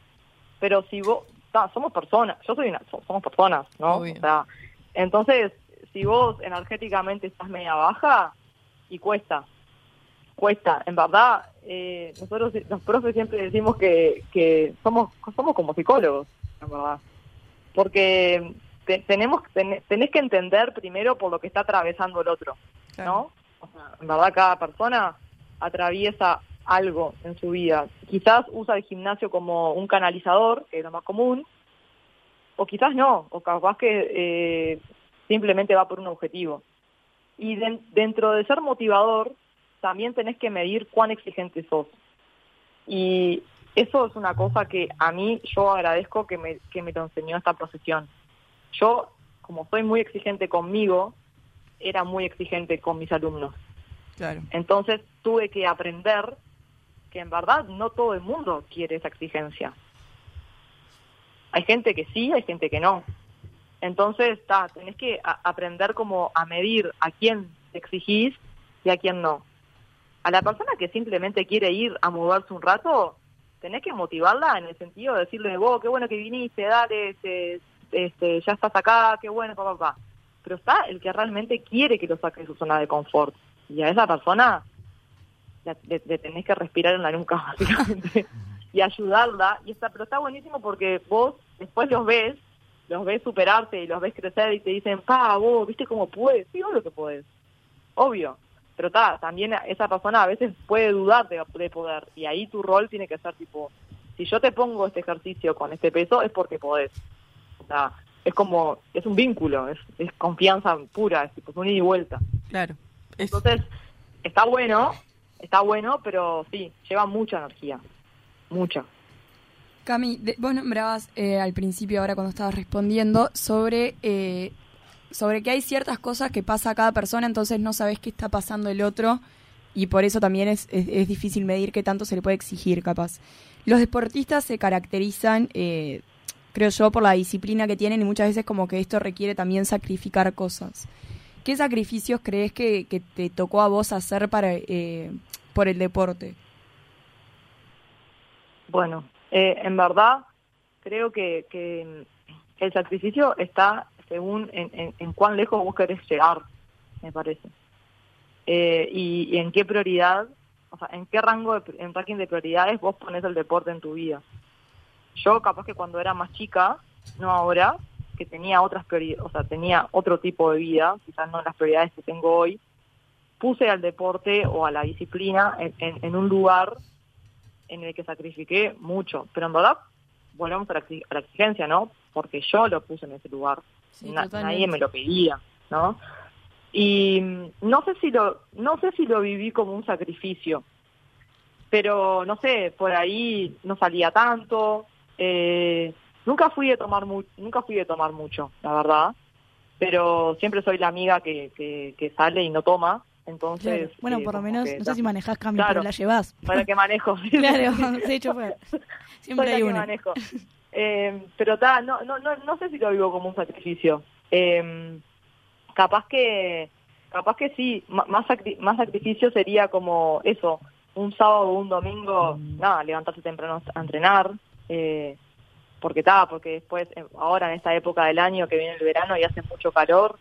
Pero si vos, ta, somos personas, yo soy una, so- somos personas, ¿no? Obvio. O sea, entonces, si vos energéticamente estás media baja, y cuesta, cuesta. En verdad, eh, nosotros los profes siempre decimos que, que somos, somos como psicólogos, en verdad. Porque te- tenemos, ten- tenés que entender primero por lo que está atravesando el otro. ¿no? O sea, en verdad cada persona atraviesa algo en su vida. Quizás usa el gimnasio como un canalizador, que es lo más común, o quizás no, o capaz que eh, simplemente va por un objetivo. Y den- dentro de ser motivador, también tenés que medir cuán exigente sos. Y eso es una cosa que a mí yo agradezco que me, que me lo enseñó esta profesión. Yo, como soy muy exigente conmigo, era muy exigente con mis alumnos. Claro. Entonces tuve que aprender que en verdad no todo el mundo quiere esa exigencia. Hay gente que sí, hay gente que no. Entonces, ta, tenés que aprender como a medir a quién te exigís y a quién no. A la persona que simplemente quiere ir a moverse un rato, tenés que motivarla en el sentido de decirle, vos, qué bueno que viniste, dale, este, este, ya estás acá, qué bueno, papá, papá. Pero está el que realmente quiere que lo saque de su zona de confort. Y a esa persona le tenés que respirar en la nuca, básicamente, y ayudarla. Y está, pero está buenísimo porque vos después los ves los ves superarse y los ves crecer y te dicen, pa, vos, ¿viste cómo puedes? Sí, obvio que puedes. Obvio. Pero ta, también esa persona a veces puede dudar de, de poder. Y ahí tu rol tiene que ser tipo, si yo te pongo este ejercicio con este peso es porque podés. O sea, es como, es un vínculo, es, es confianza pura, es tipo, es un ida y vuelta. Claro. Es- Entonces, está bueno, está bueno, pero sí, lleva mucha energía. Mucha. Cami, de- vos nombrabas eh, al principio, ahora cuando estabas respondiendo, sobre, eh, sobre que hay ciertas cosas que pasa a cada persona, entonces no sabes qué está pasando el otro y por eso también es, es, difícil medir qué tanto se le puede exigir, capaz. Los deportistas se caracterizan, eh, creo yo, por la disciplina que tienen y muchas veces como que esto requiere también sacrificar cosas. ¿Qué sacrificios crees que, que te tocó a vos hacer para, eh, por el deporte? Bueno, eh, en verdad, creo que, que el sacrificio está según en, en- cuán lejos vos querés llegar, me parece. Eh, y, en qué prioridad, o sea, en qué rango, de, en ranking de prioridades vos pones el deporte en tu vida. Yo, capaz que cuando era más chica, no ahora, que tenía otras prioridades, o sea, tenía otro tipo de vida, quizás no las prioridades que tengo hoy, puse al deporte o a la disciplina en, en- en un lugar en el que sacrifiqué mucho. Pero en verdad, volvemos a la exigencia, ¿no? Porque yo lo puse en ese lugar. Sí, Na- nadie me lo pedía, ¿no? Y mm, no sé si lo, no sé si lo viví como un sacrificio, pero no sé, por ahí no salía tanto. eh, nunca fui de tomar mu- nunca fui de tomar mucho, la verdad. Pero siempre soy la amiga que, que, que sale y no toma. Entonces, Claro. Bueno, eh, por lo menos, no sé si manejás cambio, Claro. pero la llevas. para que manejo. Claro, de hecho. Siempre soy hay la que una. manejo. Eh, pero ta, no, no, no, no sé si lo vivo como un sacrificio. Eh, capaz que, capaz que sí, más, sacri- más sacrificio sería como eso, un sábado o un domingo, nada, levantarse temprano a entrenar, eh, porque está, porque después, eh, ahora en esta época del año que viene el verano y hace mucho calor,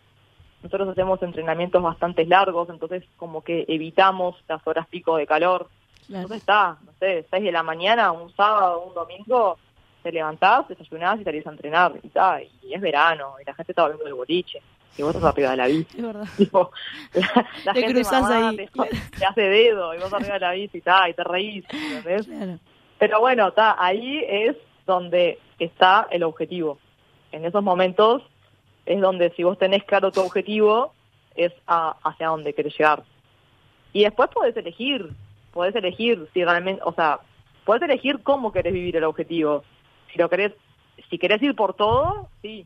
nosotros hacemos entrenamientos bastante largos, entonces como que evitamos las horas pico de calor. Claro. Entonces está, no sé, 6 de la mañana, un sábado, un domingo, te levantás, desayunás y salís a entrenar. Y, ta, y es verano, y la gente está volviendo del boliche, y vos estás arriba de la bici. Es verdad. Tipo, la, la Te gente cruzás mamá ahí. Te, te hace dedo, y vos arriba de la bici, ta, y te reís, ¿entendés? Claro. Pero bueno, está ahí es donde está el objetivo. En esos momentos es donde si vos tenés claro tu objetivo, es a- hacia dónde querés llegar. Y después podés elegir, podés elegir si realmente, o sea, podés elegir cómo querés vivir el objetivo. Si lo querés, si querés ir por todo, sí,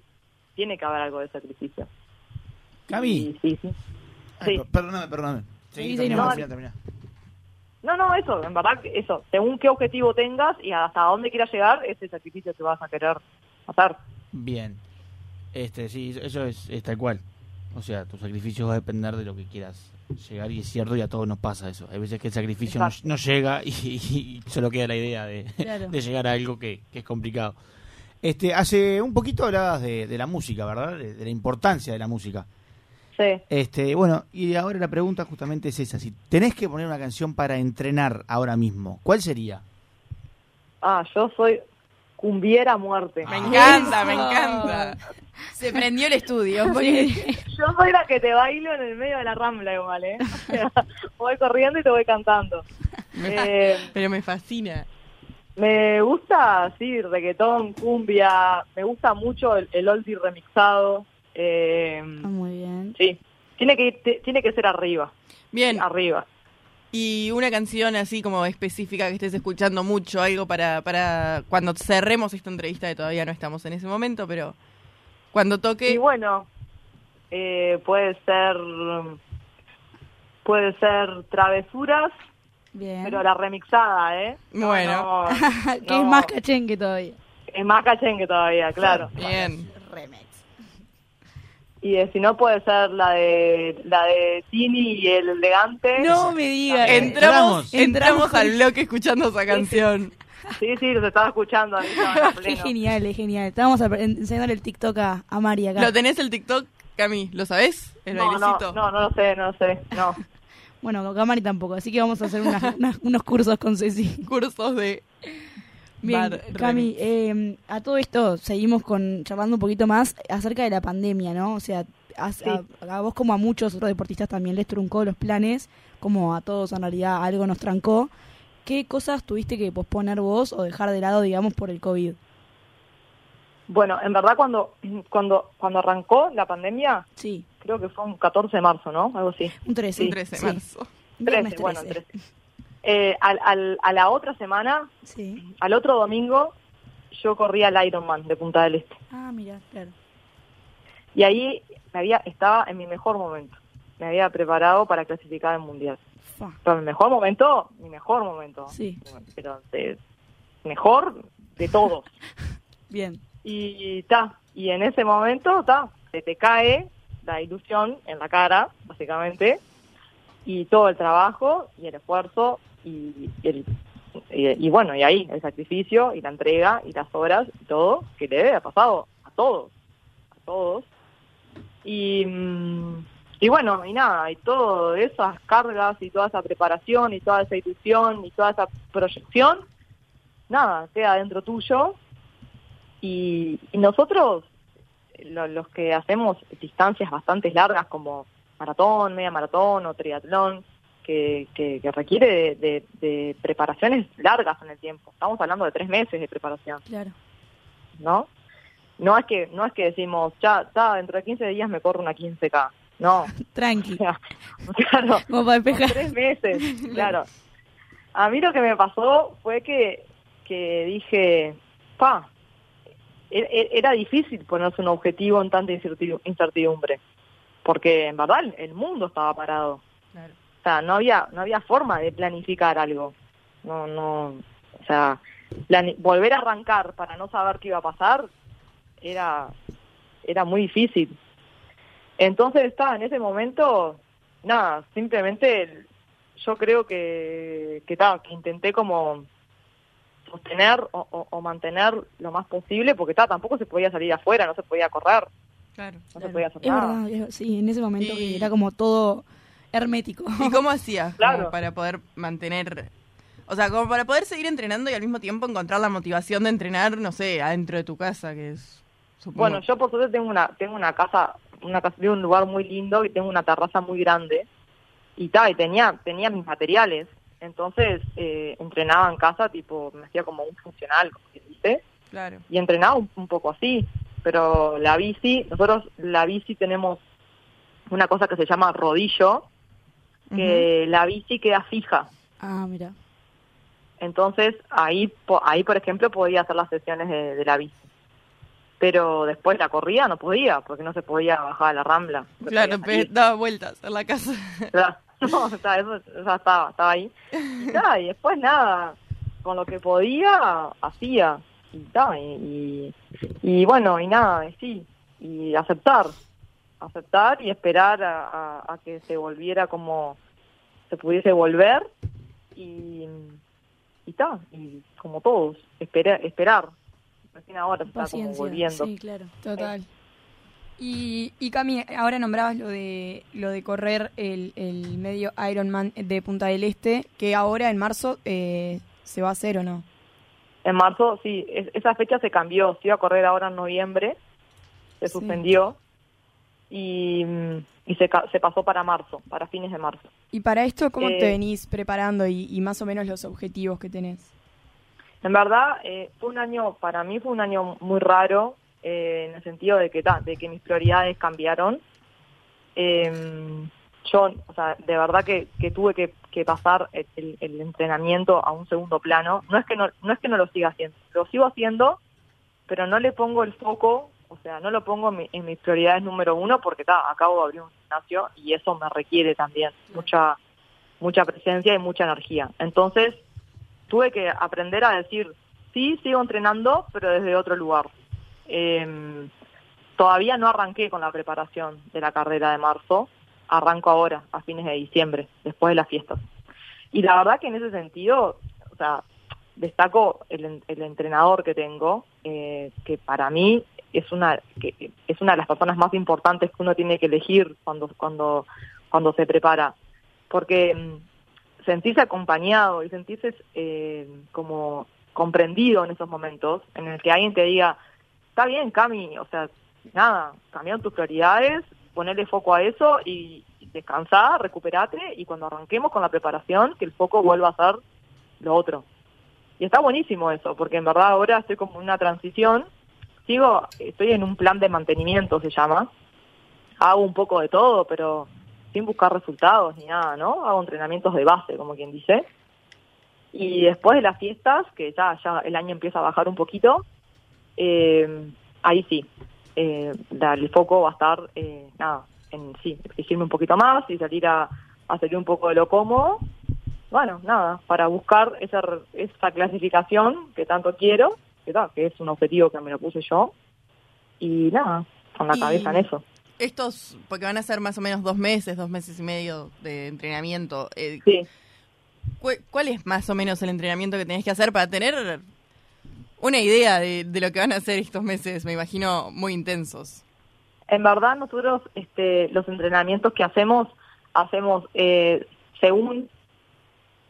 tiene que haber algo de sacrificio. Cami. Sí, sí. Ay, Sí. per- perdóname, perdóname. Sí, sí, terminá, no. terminá, terminá. No, no, eso, en verdad, que eso, según qué objetivo tengas y hasta dónde quieras llegar, es el sacrificio que vas a querer hacer. Bien. Este, sí, eso- eso es, es tal cual. O sea, tu sacrificio va a depender de lo que quieras llegar y es cierto y a todos nos pasa eso. Hay veces que el sacrificio no, llega y, y solo queda la idea de, Claro. de llegar a algo que, que es complicado. Este, hace un poquito hablabas de, de la música, ¿verdad? De, de la importancia de la música. Sí. Este, bueno, y ahora la pregunta justamente es esa. Si tenés que poner una canción para entrenar ahora mismo, ¿cuál sería? Ah, yo soy cumbiera muerte. Me encanta, me Eso. encanta. Se prendió el estudio. Yo soy la que te bailo en el medio de la rambla igual, ¿eh? O sea, voy corriendo y te voy cantando. Eh, Pero me fascina. me gusta, sí, reggaetón, cumbia, me gusta mucho el, el oldie remixado. Eh, Ah, muy bien. sí, tiene que, tiene que ser arriba, Bien, arriba. y una canción así como específica que estés escuchando mucho, algo para, para cuando cerremos esta entrevista, que todavía no estamos en ese momento, pero cuando toque... Y bueno, eh, puede ser, puede ser travesuras, Bien. pero la remixada, ¿eh? No, Bueno. no, que no. es más cachengue todavía. Es más cachengue todavía, claro. Bien. Remix. Y eh, si no puede ser la de la de Tini y el elegante. No me digas. Entramos, Entramos. entramos al bloque escuchando esa canción. Sí, sí, los estaba escuchando. ahí Qué pleno. genial, es genial. Te vamos a pre- enseñar el TikTok a, a Mari acá. ¿Lo tenés el TikTok, Cami? ¿Lo sabés? El No, no, bailecito. no, no lo sé, no lo sé. No. Bueno, con Mari tampoco, así que vamos a hacer unas- unas- unos cursos con Ceci. Cursos de... Bien, Bad Cami, eh, a todo esto seguimos con charlando un poquito más acerca de la pandemia, ¿no? O sea, a, Sí. a- a vos como a muchos otros deportistas también les truncó los planes, como a todos en realidad algo nos trancó. ¿Qué cosas tuviste que posponer vos o dejar de lado, digamos, por el COVID? Bueno, en verdad cuando, cuando, cuando arrancó la pandemia, Sí, creo que fue un 14 de marzo, ¿no? Algo así. un 13. Un 13 de sí. marzo. Viernes 13, bueno, 13. 13. Eh, al, al, a la otra semana, Sí. al otro domingo, yo corría el Ironman de Punta del Este. Ah, mira, claro. Y ahí me había, estaba en mi mejor momento. Me había preparado para clasificar al Mundial. Fa. Pero mi mejor momento, mi mejor momento. Sí. Pero de- mejor de todos. Bien. Y ta, y en ese momento ta, se te cae la ilusión en la cara, básicamente, y todo el trabajo y el esfuerzo y, el y, bueno, y ahí el sacrificio y la entrega y las horas y todo que le debe haber pasado a todos, a todos. Y, mm, y bueno, y nada, y todas esas cargas y toda esa preparación y toda esa ilusión y toda esa proyección, nada, queda dentro tuyo y, y nosotros, lo- los que hacemos distancias bastante largas como maratón, media maratón o triatlón, que, que, que requiere de, de- de preparaciones largas en el tiempo. Estamos hablando de tres meses de preparación, Claro. ¿no? No es que no es que decimos, ya, está, dentro de 15 días me corro una 15K. No, Tranqui. o sea, claro, Como para despejar. tres meses, claro. A mí lo que me pasó fue que, que dije, pa, era difícil ponerse un objetivo en tanta incertidu- incertidumbre, porque en verdad el- mundo estaba parado. Claro. O sea, no había, no había forma de planificar algo. No, no, o sea, volver a arrancar para no saber qué iba a pasar era, era muy difícil. Entonces estaba en ese momento, nada, simplemente yo creo que, que, ta, que intenté como sostener o, o- o mantener lo más posible, porque ta, tampoco se podía salir afuera, no se podía correr, Claro. no se podía hacer Es nada. verdad, es- sí, en ese momento que Y- era como todo hermético. ¿Y cómo hacías como Claro. para poder mantener, o sea, como para poder seguir entrenando y al mismo tiempo encontrar la motivación de entrenar, no sé, adentro de tu casa, que es, supongo. Bueno, yo por suerte tengo una tengo una casa, una casa de un lugar muy lindo y tengo una terraza muy grande y ta, y tenía tenía mis materiales, entonces eh, entrenaba en casa, tipo me hacía como un funcional, como que dice, Claro. y entrenaba un, un poco así, pero la bici, nosotros la bici tenemos una cosa que se llama rodillo, que la bici queda fija, Ah, mira. entonces ahí po- ahí por ejemplo podía hacer las sesiones de, de la bici. Pero después la corrida no podía, porque no se podía bajar a la rambla. Claro, salir. daba vueltas en la casa. Claro. No, o sea, eso ya estaba, estaba ahí. Y, ta, y después nada, con lo que podía, hacía. Y, ta, y, y, bueno, y nada, sí, y aceptar. Aceptar y esperar a, a- a que se volviera como se pudiese volver. Y, y ta, y como todos, espera, esperar. Recién ahora se está como volviendo. Sí, claro. Total. Y, y Cami, ahora nombrabas lo de lo de correr el, el medio Ironman de Punta del Este, que ahora en marzo eh, se va a hacer o no. En marzo, sí, es- esa fecha se cambió. Se iba a correr ahora en noviembre, se Sí. suspendió y, y se, se pasó para marzo, para fines de marzo. Y para esto, ¿cómo Eh, te venís preparando y, y más o menos los objetivos que tenés? En verdad, eh, fue un año, para mí fue un año muy raro, eh, en el sentido de que, ta, de que mis prioridades cambiaron. Eh, yo, o sea, de verdad que, que tuve que, que pasar el, el- entrenamiento a un segundo plano. No es que no, no es que no lo siga haciendo, lo sigo haciendo, pero no le pongo el foco, o sea, no lo pongo en, mi- en mis prioridades número uno porque ta, acabo de abrir un gimnasio y eso me requiere también mucha mucha presencia y mucha energía. Entonces, tuve que aprender a decir, sí, sigo entrenando, pero desde otro lugar. Eh, todavía no arranqué con la preparación de la carrera de marzo, arranco ahora, a fines de diciembre, después de las fiestas. Y la verdad que en ese sentido, o sea, destaco el, el entrenador que tengo, eh, que para mí es una que es una de las personas más importantes que uno tiene que elegir cuando cuando cuando se prepara, porque mm, sentirse acompañado y sentirse eh, como comprendido en esos momentos, en el que alguien te diga, está bien, Cami, o sea, nada, cambiaron tus prioridades, ponerle foco a eso y, y descansar, recuperate y cuando arranquemos con la preparación, que el foco vuelva a ser lo otro. Y está buenísimo eso, porque en verdad ahora estoy como en una transición, sigo, estoy en un plan de mantenimiento, se llama, hago un poco de todo, pero sin buscar resultados ni nada, ¿no? Hago entrenamientos de base, como quien dice. Y después de las fiestas, que ya, ya el año empieza a bajar un poquito, eh, ahí sí, eh, el foco va a estar, eh, nada, en sí, exigirme un poquito más y salir a, a salir un poco de lo cómodo. Bueno, nada, para buscar esa, esa clasificación que tanto quiero, que, ta, que es un objetivo que me lo puse yo. Y nada, con la Y- cabeza en eso. Estos, porque van a ser más o menos dos meses, dos meses y medio de entrenamiento. eh, Sí. ¿cu- ¿Cuál es más o menos el entrenamiento que tenés que hacer para tener una idea de, de lo que van a hacer estos meses? Me imagino muy intensos. En verdad nosotros este, los entrenamientos que hacemos, hacemos eh, según,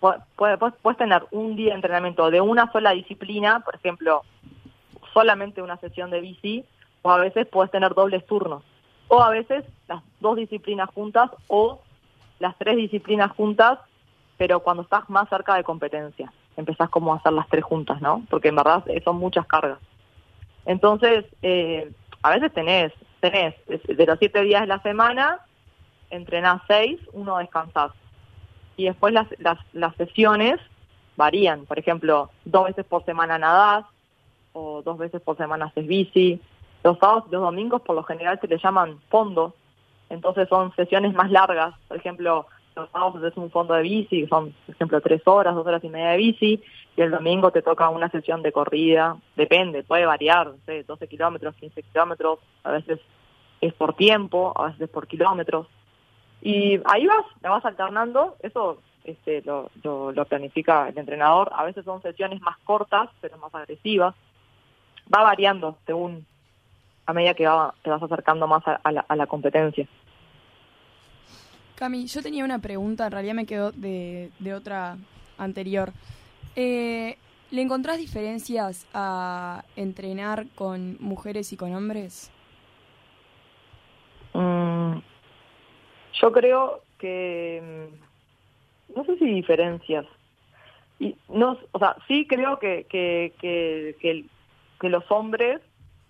pu- puede- puedes, puedes tener un día de entrenamiento de una sola disciplina, por ejemplo, solamente una sesión de bici, o a veces puedes tener dobles turnos, o a veces las dos disciplinas juntas o las tres disciplinas juntas, pero cuando estás más cerca de competencia, empezás como a hacer las tres juntas, ¿no? Porque en verdad eh, son muchas cargas. Entonces, eh, a veces tenés, tenés de los siete días de la semana, entrenás seis, uno descansás. Y después las, las, las sesiones varían. Por ejemplo, dos veces por semana nadás, o dos veces por semana haces bici. Los sábados y los domingos por lo general se le llaman fondos, entonces son sesiones más largas. Por ejemplo, los sábados haces un fondo de bici, son, por ejemplo, tres horas, dos horas y media de bici, y el domingo te toca una sesión de corrida. Depende, puede variar, no sé, 12 kilómetros, 15 kilómetros, a veces es por tiempo, a veces es por kilómetros. Y ahí vas, la vas alternando, eso este, lo, lo, planifica el entrenador. A veces son sesiones más cortas, pero más agresivas. Va variando según a medida que va, te vas acercando más a la, a la competencia. Cami, yo tenía una pregunta, en realidad me quedó de, de otra anterior. Eh, ¿Le encontrás diferencias a entrenar con mujeres y con hombres? Mm, yo creo que mm, no sé si diferencias y no o sea sí creo que que, los hombres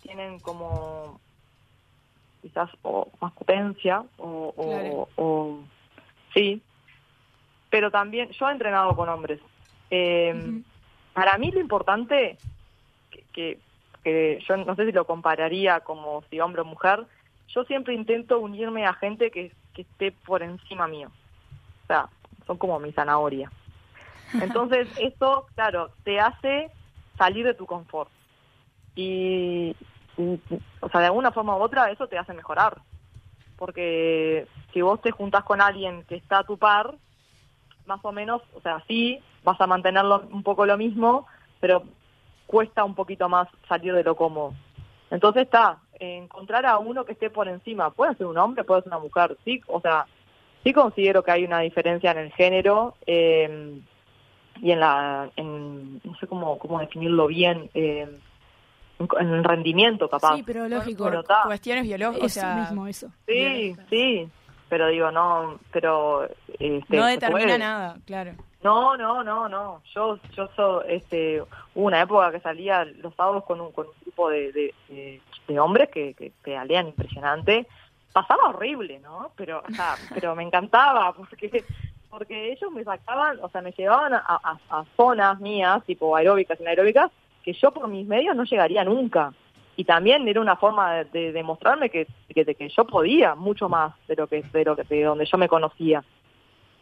tienen como quizás o más potencia o, o- Claro. o- sí pero también yo he entrenado con hombres Eh, para mí lo importante que, que, que yo no sé si lo compararía como si hombre o mujer yo siempre intento unirme a gente que, que esté por encima mío. O sea, son como mi zanahoria. Entonces, eso, claro, te hace salir de tu confort. Y, o sea, de alguna forma u otra, eso te hace mejorar. Porque si vos te juntás con alguien que está a tu par, más o menos, o sea, sí, vas a mantenerlo un poco lo mismo, pero cuesta un poquito más salir de lo cómodo. Entonces está, encontrar a uno que esté por encima, puede ser un hombre, puede ser una mujer, sí, o sea, sí considero que hay una diferencia en el género eh, y en la, en, no sé cómo, cómo definirlo bien, eh, en, rendimiento capaz. Sí, pero lógico. Pero. Cuestiones biológicas, eso o sea, mismo, eso. Sí, sí, pero digo, no, pero... Este, no determina nada, claro. No, no, no, no. Yo, yo soy, este, hubo una época que salía los sábados con un, con un grupo de, de, de- de hombres que, que pedalean impresionante. Pasaba horrible, ¿no? Pero, o sea, pero me encantaba porque, porque ellos me sacaban, o sea, me llevaban a, a- a zonas mías, tipo aeróbicas y anaeróbicas, que yo por mis medios no llegaría nunca. Y también era una forma de, de demostrarme que, que yo podía mucho más de lo que, de lo que, de donde yo me conocía.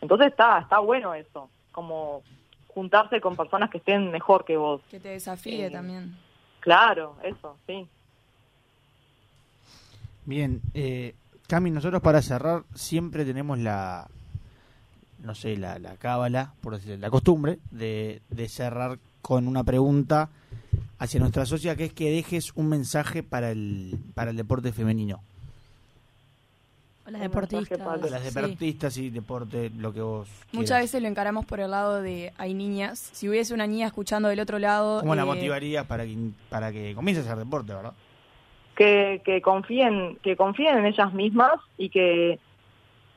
Entonces está, está bueno eso, como juntarse con personas que estén mejor que vos. Que te desafíe Eh, también. Claro, eso, sí. Bien, eh, Cami, nosotros para cerrar siempre tenemos la, no sé, la, la cábala, por decir, la costumbre de, de cerrar con una pregunta hacia nuestra socia, que es que dejes un mensaje para el, para el deporte femenino. Las deportistas. para- las Sí. deportistas y deporte, lo que vos. Muchas veces lo encaramos por el lado de hay niñas. Si hubiese una niña escuchando del otro lado. ¿Cómo la eh, motivarías para que, para que comience a hacer deporte, verdad? que, que confíen que confíen en ellas mismas y que,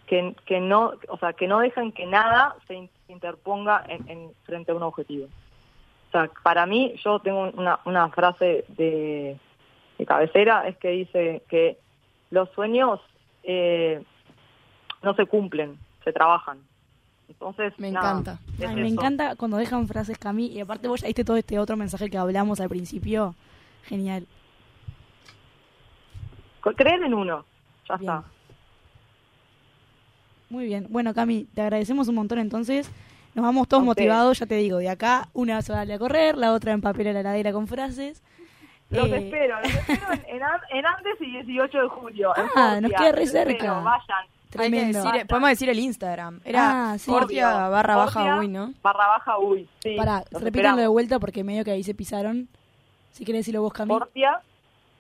que que no o sea que no dejen que nada se in- interponga en, en- frente a un objetivo o sea para mí yo tengo una, una frase de, de cabecera es que dice que los sueños eh, no se cumplen se trabajan entonces Me nada, encanta. es Ay, me encanta cuando dejan frases Cami y aparte vos ya viste todo este otro mensaje que hablamos al principio. Genial. Creer en uno ya Bien. está Muy bien. Bueno, Cami, te agradecemos un montón entonces. Nos vamos todos motivados, ya te digo, de acá una se va a salir a correr, la otra en papel a la heladera con frases. Los Eh, espero, los espero en, en, An- en Andes y 18 de julio. Ah, nos queda re cerca. Vayan. Hay que Tremendo. decir- podemos decir el Instagram. Era Ah, sí. Fortia Obvio. barra baja uy, ¿no? Barra baja uy. Sí, Pará, repítanlo de vuelta porque medio que ahí se pisaron. Si querés decirlo vos, Cami. Fortia,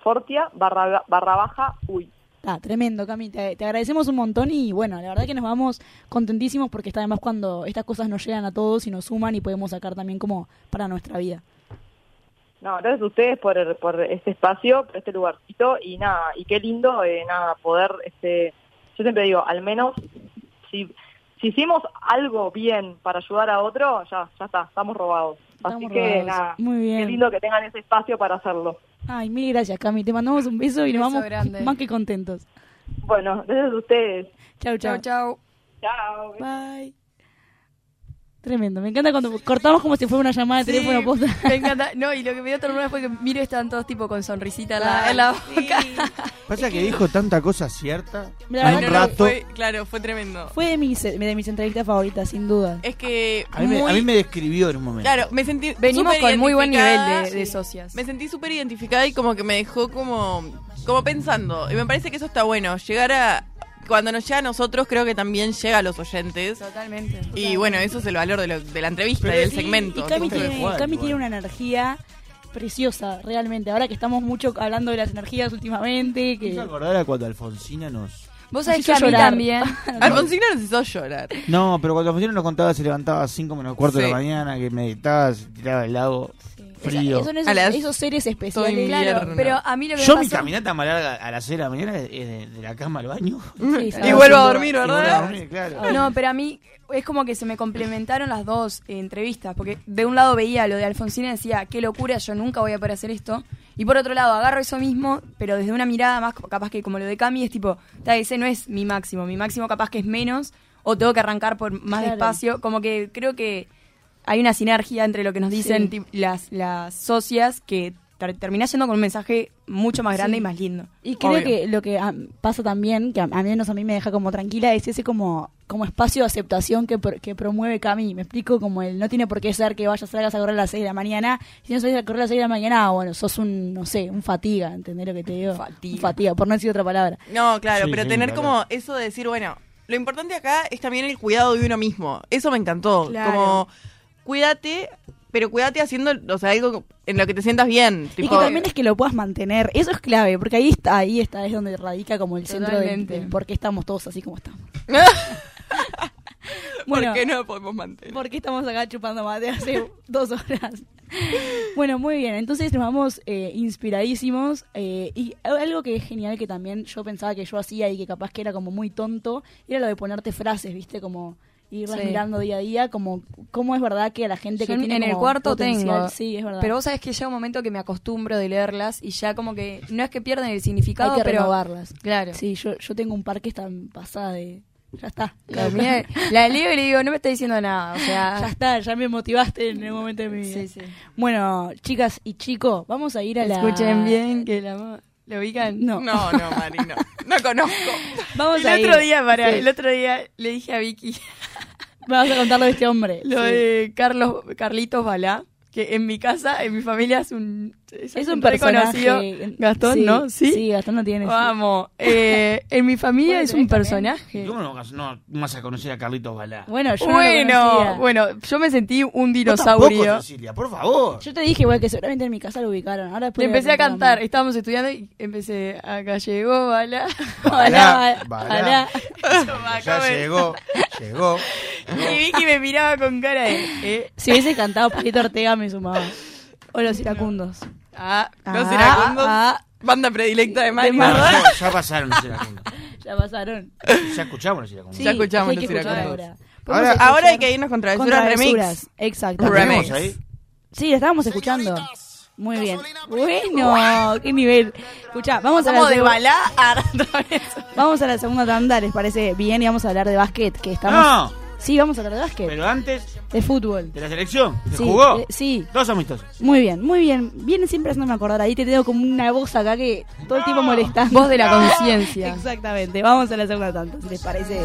Fortia barra, barra baja uy. Ah, tremendo, Cami. Te, te agradecemos un montón y bueno, la verdad que nos vamos contentísimos porque está además cuando estas cosas nos llegan a todos y nos suman y podemos sacar también como para nuestra vida. No, gracias a ustedes por, por este espacio, por este lugarcito y nada, y qué lindo, eh, nada, poder, este, yo siempre digo, al menos si, si hicimos algo bien para ayudar a otro, ya, ya está, estamos robados. Así que robados. nada, Muy bien. qué lindo que tengan ese espacio para hacerlo. Ay, mil gracias, Cami. Te mandamos un beso y nos Beso vamos grande. más que contentos. Bueno, gracias a ustedes. Chau, chau. Chau, chau. Chao. Bye. Tremendo. Me encanta cuando cortamos como si fuera una llamada de Sí, teléfono posta. Me encanta. No, y lo que me dio ternura fue que miro están todos tipo con sonrisita en la, en la boca. Pasa que dijo tanta cosa cierta. Verdad un que rato. Fue, claro, fue tremendo. Fue de mis, de mis entrevistas favoritas, sin duda. Es que A mí, me, muy- a mí me describió en un momento. Claro, me sentí Venimos con muy buen nivel de, de socias. Me sentí súper identificada y como que me dejó como, como pensando. Y me parece que eso está bueno. Llegar a... Cuando nos llega a nosotros, creo que también llega a los oyentes. Totalmente. Y bueno, eso es el valor de, lo- de la entrevista y del Sí, segmento. Y Cami, tiene, jugar, Cami tiene una energía preciosa, realmente. Ahora que estamos mucho hablando de las energías últimamente, ¿Me que hizo acordar a cuando Alfonsina nos... Vos sabés que a mí llorar. también. Alfonsina nos hizo llorar. No, pero cuando Alfonsina nos contaba se levantaba a 5 menos cuarto de la mañana, que meditaba, se tiraba al lago, frío. son esos, A las- esos seres especiales. Todo Claro, invierno. pero a mí lo que Yo me mi pasó- caminata más larga a las 6 de la mañana es de, de la cama al baño. Sí, sí. Y vuelvo a dormir, a ¿verdad? dormir, claro. No, pero a mí es como que se me complementaron las dos eh, entrevistas, porque de un lado veía lo de Alfonsina y decía, qué locura, yo nunca voy a poder hacer esto. Y por otro lado, agarro eso mismo, pero desde una mirada más capaz que como lo de Cami, es tipo, "Ta, ese no es mi máximo, mi máximo capaz que es menos, o tengo que arrancar por más Claro. despacio. Como que creo que hay una sinergia entre lo que nos dicen Sí. las, las socias que ter- termina siendo con un mensaje mucho más grande Sí. y más lindo. Y creo Obvio. que lo que ah, pasa también, que a, a menos a mí me deja como tranquila, es ese como, como espacio de aceptación que, pr- que promueve Cami. Me explico como el no tiene por qué ser que vayas salgas a correr a las 6 de la mañana. Si no salís a correr a las 6 de la mañana, ah, bueno, sos un, no sé, un fatiga, ¿entendés lo que te digo? Fatiga. Un fatiga, por no decir otra palabra. No, claro, Sí, pero sí, tener claro. como eso de decir, bueno, lo importante acá es también el cuidado de uno mismo. Eso me encantó. Claro. Como, cuídate, pero cuídate haciendo, o sea, algo en lo que te sientas bien. Y que también es que lo puedas mantener. Eso es clave, porque ahí está, ahí está, es donde radica como el centro del, del por qué estamos todos así como estamos. ¿Por Bueno. qué no lo podemos mantener? ¿Por qué estamos acá chupando mate hace dos horas? Bueno, muy bien. Entonces nos vamos eh, inspiradísimos. eh, y algo que es genial que también yo pensaba que yo hacía y que capaz que era como muy tonto, era lo de ponerte frases, ¿viste? Como irlas Sí. mirando día a día, como cómo es verdad que a la gente Yo que en- tiene en el cuarto tengo. Sí, es verdad. Pero vos sabés que llega un momento que me acostumbro de leerlas y ya como que no es que pierden el significado, Hay que pero renovarlas. claro. Sí, yo, yo tengo un par que están pasada de... Ya está. La leo y le digo, no me está diciendo nada, o sea, Ya está, ya me motivaste en el momento de mi vida. sí, sí. Bueno, chicas y chicos, vamos a ir a la... Escuchen bien que la lo ubican. No. No, no, Mari, no. No conozco. Vamos a El ir. otro día, para, Sí. el otro día le dije a Vicky Vamos a contarlo de este hombre. lo Sí. de Carlos Carlitos Balá, que en mi casa, en mi familia es un es, Es un reconocido personaje. Gastón, Sí, ¿no? Sí. Sí, Gastón no tiene. Vamos, eh, en mi familia es un también. personaje. ¿Cómo no, vas- no vas a conocer a Carlitos Balá? Bueno, yo no lo Bueno, bueno, yo me sentí un Vos tampoco, dinosaurio. Cecilia, por favor. Yo te dije igual que seguramente en mi casa lo ubicaron. Ahora después Le empecé a cantar, estábamos estudiando y empecé, acá llegó, bala. Hola, Balá. hola. Ya llegó, llegó. Y Vicky me miraba con cara de, eh, Si hubiese cantado Palito Ortega me sumaba. O los iracundos. Ah, Ah, los iracundos. ah. Banda predilecta de Mari. De No, Mar- ya, ya pasaron los iracundos. Ya pasaron. Ya escuchamos los iracundos. Sí, Ya escuchamos hay los que escuchar iracundos. ahora. Ahora- Podemos Ahora hay que irnos con Travesuras Remix. Exacto. ¿La Remix. ahí? Sí, la estábamos escuchando. Muy bien. Bueno, qué nivel. Escucha, vamos a, la de segu- a otra vez. vamos a la segunda tanda, ¿les parece bien? Y vamos a hablar de básquet, que estamos... No, Sí, vamos a hablar de básquet, pero antes de fútbol. de la selección, ¿se Sí, jugó? eh, sí, Dos amistosos. muy bien, muy bien. Viene siempre haciéndome acordar. Ahí te tengo como una voz acá que todo el tiempo molestando. Voz de la conciencia. Exactamente. Vamos a la segunda tanda, si les parece.